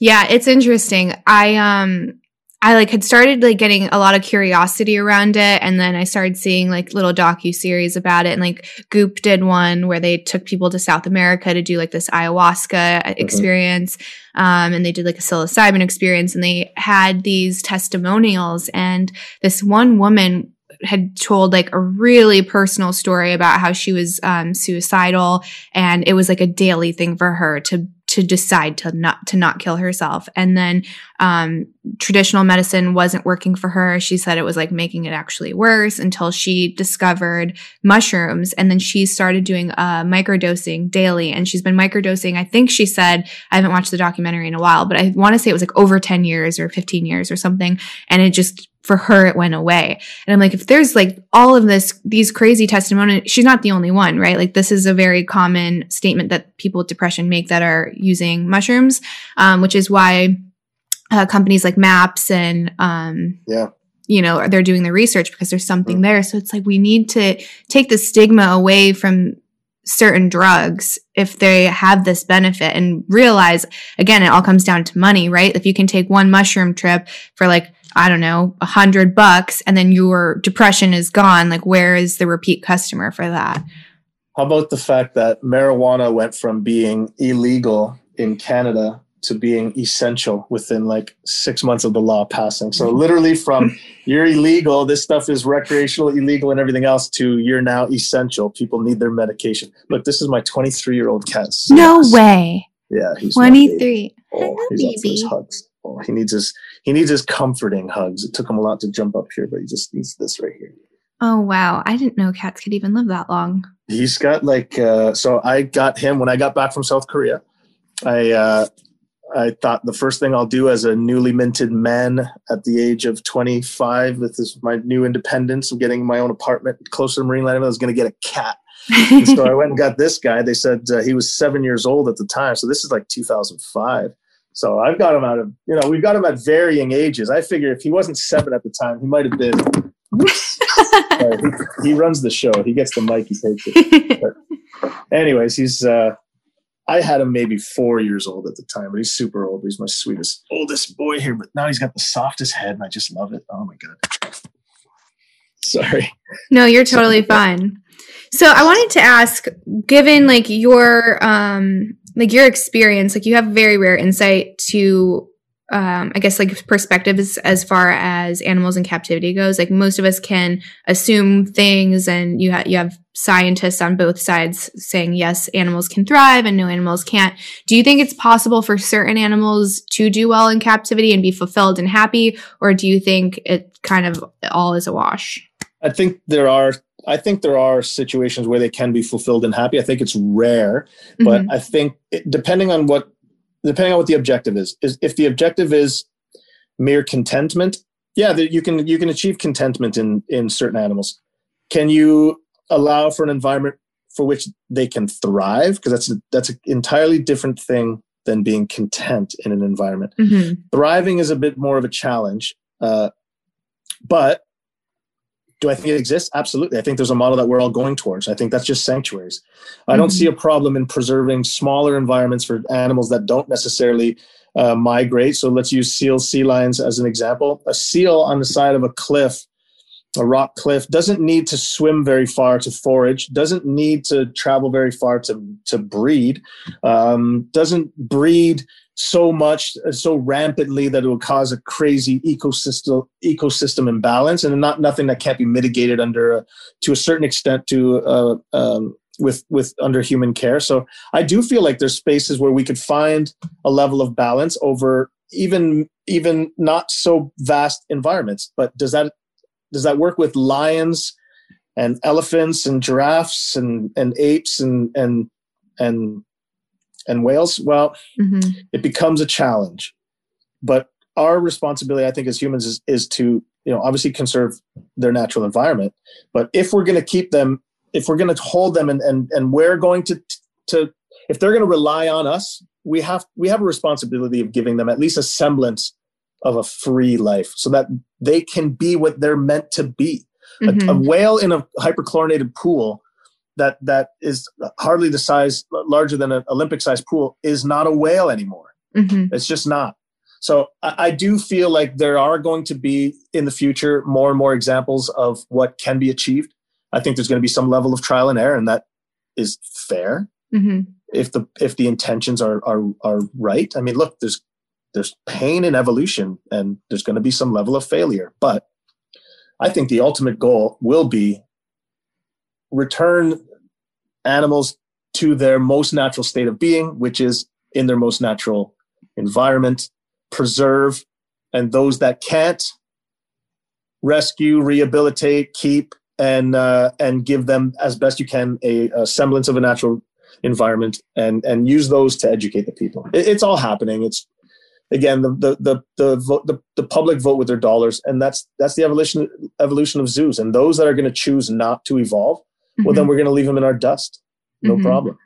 Yeah, it's interesting. I um I like had started like getting a lot of curiosity around it, and then I started seeing like little docu series about it. And like Goop did one where they took people to South America to do like this ayahuasca mm-hmm. experience, um, and they did like a psilocybin experience, and they had these testimonials. And this one woman had told like a really personal story about how she was um, suicidal, and it was like a daily thing for her to to decide to not to not kill herself and then um, traditional medicine wasn't working for her. She said it was like making it actually worse until she discovered mushrooms. And then she started doing uh, microdosing daily. And she's been microdosing. I think she said i haven't watched the documentary in a while but i want to say it was like over 10 years or 15 years or something. And it just for her it went away. And i'm like if there's like all of this these crazy testimonies she's not the only one right? Like this is a very common statement that people with depression make that are using mushrooms um, which is why uh, companies like MAPS and um, yeah you know they're doing the research because there's something mm. there so it's like we need to take the stigma away from certain drugs if they have this benefit and realize again it all comes down to money right if you can take one mushroom trip for like I don't know, a hundred bucks and then your depression is gone. Like, where is the repeat customer for that? How about the fact that marijuana went from being illegal in Canada to being essential within like six months of the law passing? So, literally, from you're illegal, this stuff is recreational, illegal, and everything else, to you're now essential. People need their medication. Look, this is my 23 year old cat. No way. Yeah, he's 23. Oh, he's baby. hugs. Oh, he needs his he needs his comforting hugs. It took him a lot to jump up here, but he just needs this right here. Oh wow! I didn't know cats could even live that long. He's got like uh, so. I got him when I got back from South Korea. I uh, I thought the first thing I'll do as a newly minted man at the age of 25 with this, my new independence of getting my own apartment closer to Marineland, I was going to get a cat. so I went and got this guy. They said uh, he was seven years old at the time. So this is like 2005. So I've got him out of, you know, we've got him at varying ages. I figure if he wasn't seven at the time, he might have been. he, he, runs the show. He gets the mic. He takes it. But anyways, he's. uh I had him maybe four years old at the time, but he's super old. He's my sweetest, oldest boy here. But now he's got the softest head, and I just love it. Oh my god. Sorry. No, you're totally fine. So I wanted to ask, given like your um like your experience, like you have very rare insight to um, I guess like perspectives as far as animals in captivity goes. Like most of us can assume things, and you have you have scientists on both sides saying yes, animals can thrive, and no animals can't. Do you think it's possible for certain animals to do well in captivity and be fulfilled and happy, or do you think it kind of all is a wash? I think there are I think there are situations where they can be fulfilled and happy. I think it's rare, but mm-hmm. I think it, depending on what depending on what the objective is, is if the objective is mere contentment, yeah, that you can you can achieve contentment in in certain animals. Can you allow for an environment for which they can thrive? Because that's a, that's an entirely different thing than being content in an environment. Mm-hmm. Thriving is a bit more of a challenge, uh, but do I think it exists? Absolutely. I think there's a model that we're all going towards. I think that's just sanctuaries. I don't mm-hmm. see a problem in preserving smaller environments for animals that don't necessarily uh, migrate. So let's use seals, sea lions as an example. A seal on the side of a cliff, a rock cliff, doesn't need to swim very far to forage, doesn't need to travel very far to, to breed, um, doesn't breed so much uh, so rampantly that it will cause a crazy ecosystem ecosystem imbalance and not nothing that can't be mitigated under uh, to a certain extent to uh, um, with with under human care. So i do feel like there's spaces where we could find a level of balance over even even not so vast environments but does that does that work with lions and elephants and giraffes and and apes and and and and whales, well, mm-hmm. it becomes a challenge. But our responsibility, I think, as humans is, is to, you know, obviously conserve their natural environment. But if we're going to keep them, if we're going to hold them and, and, and we're going to, to, if they're going to rely on us we have we have a responsibility of giving them at least a semblance of a free life so that they can be what they're meant to be. Mm-hmm. A, a, whale in a hyperchlorinated pool that that is hardly the size larger than an Olympic sized pool is not a whale anymore. Mm-hmm. It's just not. So I, I, do feel like there are going to be in the future more and more examples of what can be achieved. I think there's going to be some level of trial and error, and that is fair. Mm-hmm. If the if the intentions are are are right. I mean, look, there's there's pain in evolution, and there's going to be some level of failure. But I think the ultimate goal will be return animals to their most natural state of being, which is in their most natural environment, preserve, and those that can't, rescue, rehabilitate, keep, and uh, and give them as best you can a, a, semblance of a natural environment, and and use those to educate the people. It, it's all happening. It's again the the the the, vote, the the public vote with their dollars, and that's that's the evolution evolution of zoos. And those that are going to choose not to evolve, mm-hmm. well, then mm-hmm. we're going to leave them in our dust. No mm-hmm. problem.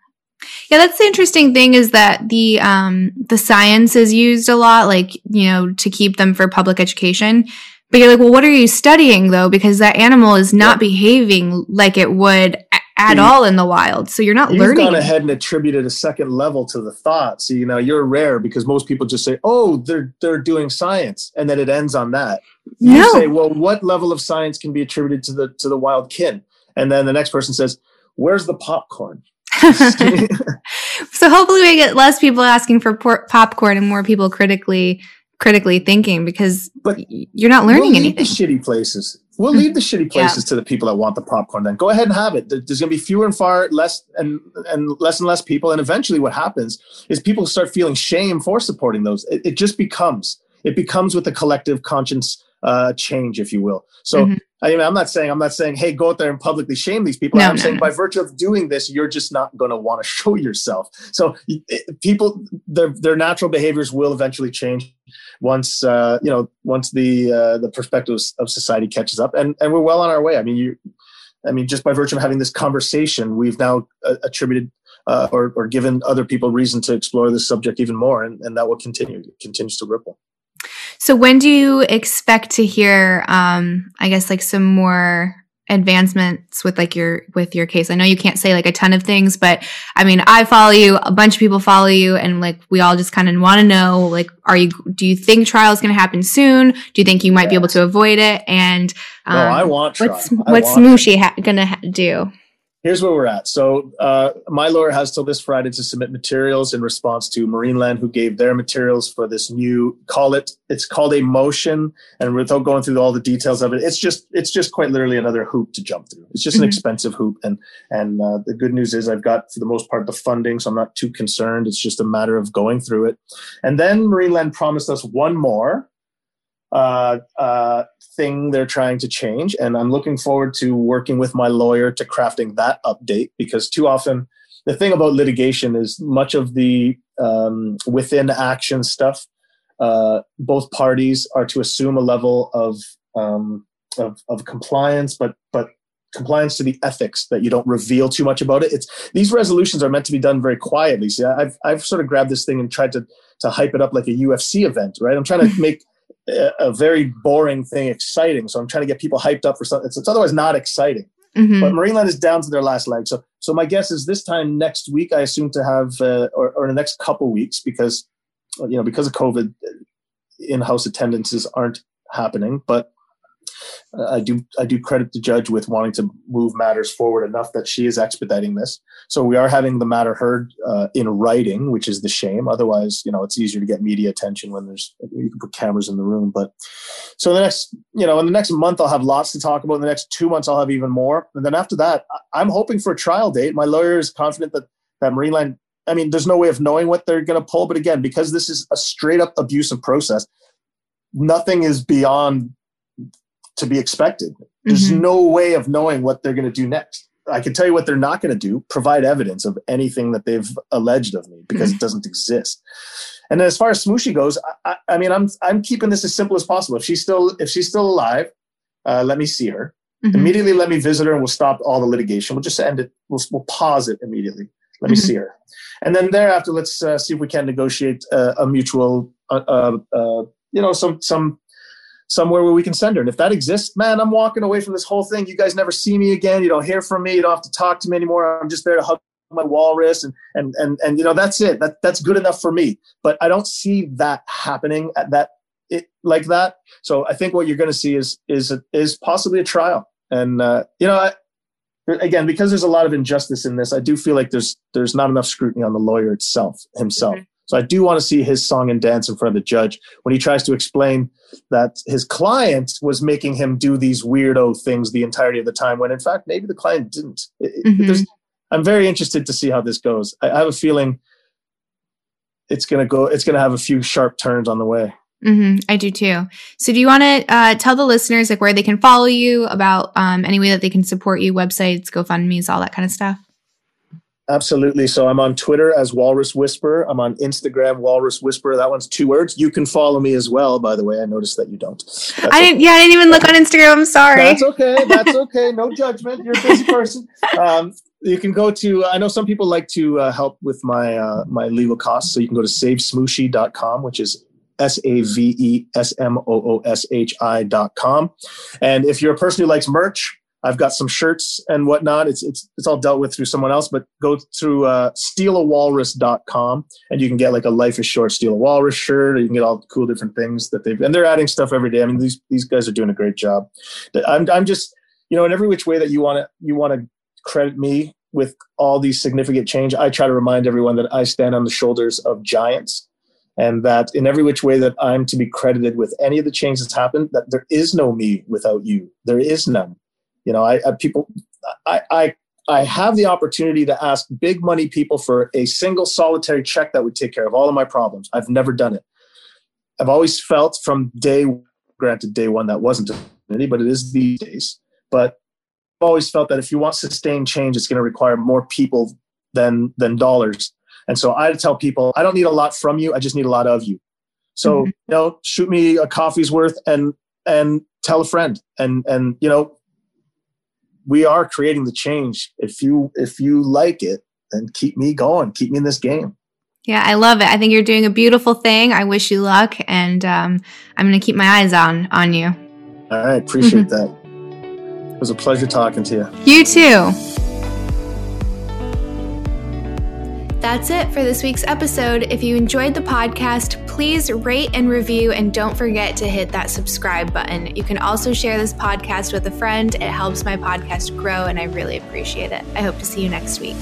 Yeah, that's the interesting thing is that the um the science is used a lot, like you know, to keep them for public education. But you're like, well, what are you studying though? Because that animal is not yeah. behaving like it would at all in the wild. So you're not You've learning. You've gone ahead and attributed a second level to the thought. So you know you're rare because most people just say, "Oh, they're they're doing science," and then it ends on that. You say, "Well, what level of science can be attributed to the to the wild kin?" And then the next person says, "Where's the popcorn?" so hopefully we get less people asking for por- popcorn and more people critically critically thinking because but you're not learning we'll anything. shitty places. We'll leave the shitty places yeah. to the people that want the popcorn. Then go ahead and have it. There's going to be fewer and far less and and less and less people. And eventually, what happens is people start feeling shame for supporting those. It, it just becomes it becomes with the collective conscience uh, change, if you will. So mm-hmm. I mean, I'm not saying I'm not saying, hey, go out there and publicly shame these people. No, I'm no, saying no. by virtue of doing this, you're just not going to want to show yourself. So it, people, their their natural behaviors will eventually change once uh, you know once the uh, the perspective of society catches up, and and we're well on our way. I mean, you, I mean, just by virtue of having this conversation, we've now uh, attributed. Uh, or, or given other people reason to explore this subject even more, and, and that will continue. It continues to ripple. So when do you expect to hear um I guess like some more advancements with like your with your case? I know you can't say like a ton of things, but I mean, I follow you, a bunch of people follow you and like we all just kind of want to know like are you do you think trial is going to happen soon? Do you think you might be able to avoid it and um, no, I want trial. what's what's Smooshi ha- going to ha- do? Here's where we're at. So uh, my lawyer has till this Friday to submit materials in response to Marineland, who gave their materials for this new call it. It's called a motion, and without going through all the details of it, it's just it's just quite literally another hoop to jump through. It's just mm-hmm. an expensive hoop, and and uh, the good news is I've got for the most part the funding, so I'm not too concerned. It's just a matter of going through it, and then Marineland promised us one more uh, uh, thing they're trying to change. And I'm looking forward to working with my lawyer to crafting that update because too often the thing about litigation is much of the um, within action stuff, uh, both parties are to assume a level of, um, of, of compliance, but, but compliance to the ethics that you don't reveal too much about it. It's these resolutions are meant to be done very quietly. See, I've I've sort of grabbed this thing and tried to to hype it up like a UFC event, right? I'm trying to make a very boring thing exciting. So I'm trying to get people hyped up for something. It's, it's otherwise not exciting. Mm-hmm. But Marineland is down to their last leg. So so my guess is this time next week, I assume to have, uh, or, or in the next couple weeks, because you know because of COVID, in-house attendances aren't happening. But I do I do credit the judge with wanting to move matters forward enough that she is expediting this. So we are having the matter heard uh, in writing, which is the shame. Otherwise, you know, it's easier to get media attention when there's you can put cameras in the room. But so the next, you know, in the next month I'll have lots to talk about. In the next two months I'll have even more, and then after that I'm hoping for a trial date. My lawyer is confident that that Marineland. I mean, there's no way of knowing what they're going to pull, but again, because this is a straight up abusive process, nothing is beyond to be expected. There's mm-hmm. no way of knowing what they're going to do next. I can tell you what they're not going to do provide evidence of anything that they've alleged of me because mm-hmm. it doesn't exist. And then as far as Smooshi goes, I, I, mean, I'm I'm keeping this as simple as possible. If she's still if she's still alive, uh, let me see her. Mm-hmm. Immediately, let me visit her, and we'll stop all the litigation. We'll just end it. We'll, we'll pause it immediately. Let mm-hmm. me see her. And then thereafter, let's uh, see if we can negotiate uh, a mutual, uh, uh, uh, you know, some some somewhere where we can send her. And if that exists, man, I'm walking away from this whole thing. You guys never see me again. You don't hear from me. You don't have to talk to me anymore. I'm just there to hug my walrus and and and and you know that's it. That that's good enough for me. But I don't see that happening at that it like that. So I think what you're going to see is is is possibly a trial. And uh, you know, I, again, because there's a lot of injustice in this, I do feel like there's there's not enough scrutiny on the lawyer itself himself. Mm-hmm. So I do want to see his song and dance in front of the judge when he tries to explain that his client was making him do these weirdo things the entirety of the time, when in fact maybe the client didn't. Mm-hmm. I'm very interested to see how this goes. I, have a feeling it's gonna go. It's gonna have a few sharp turns on the way. Mm-hmm, I do too. So, do you want to uh, tell the listeners like where they can follow you, about um, any way that they can support you, websites, GoFundmes, all that kind of stuff? Absolutely. So I'm on Twitter as Walrus Whisper. I'm on Instagram, Walrus Whisper. That one's two words. You can follow me as well, by the way. I noticed that you don't. That's I didn't, okay. yeah, I didn't even look on Instagram. I'm sorry. That's okay. That's okay. No judgment. You're a busy person. Um, you can go to, I know some people like to uh, help with my, uh, my legal costs. So you can go to savesmooshi.com, which is S A V E S M O O S H I dot com. And if you're a person who likes merch, I've got some shirts and whatnot. It's it's it's all dealt with through someone else, but go through uh, stealawalrus.com and you can get like a life is short steal a walrus shirt. Or you can get all cool different things that they've and they're adding stuff every day. I mean these these guys are doing a great job. I'm I'm just you know in every which way that you want to you want to credit me with all these significant change. I try to remind everyone that I stand on the shoulders of giants and that in every which way that I'm to be credited with any of the change that's happened, that there is no me without you. There is none. You know, I, I people, I, I, I have the opportunity to ask big money people for a single solitary check that would take care of all of my problems. I've never done it. I've always felt from day, granted, day one that wasn't any, but it is these days. But I've always felt that if you want sustained change, it's going to require more people than than dollars. And so I tell people, I don't need a lot from you. I just need a lot of you. So mm-hmm. you know, shoot me a coffee's worth and and tell a friend and and you know we are creating the change. If you if you like it, then keep me going. Keep me in this game. Yeah, I love it. I think you're doing a beautiful thing. I wish you luck, and um, I'm going to keep my eyes on on you. All right, appreciate that. It was a pleasure talking to you. You too. That's it for this week's episode. If you enjoyed the podcast, please rate and review and don't forget to hit that subscribe button. You can also share this podcast with a friend. It helps my podcast grow and I really appreciate it. I hope to see you next week.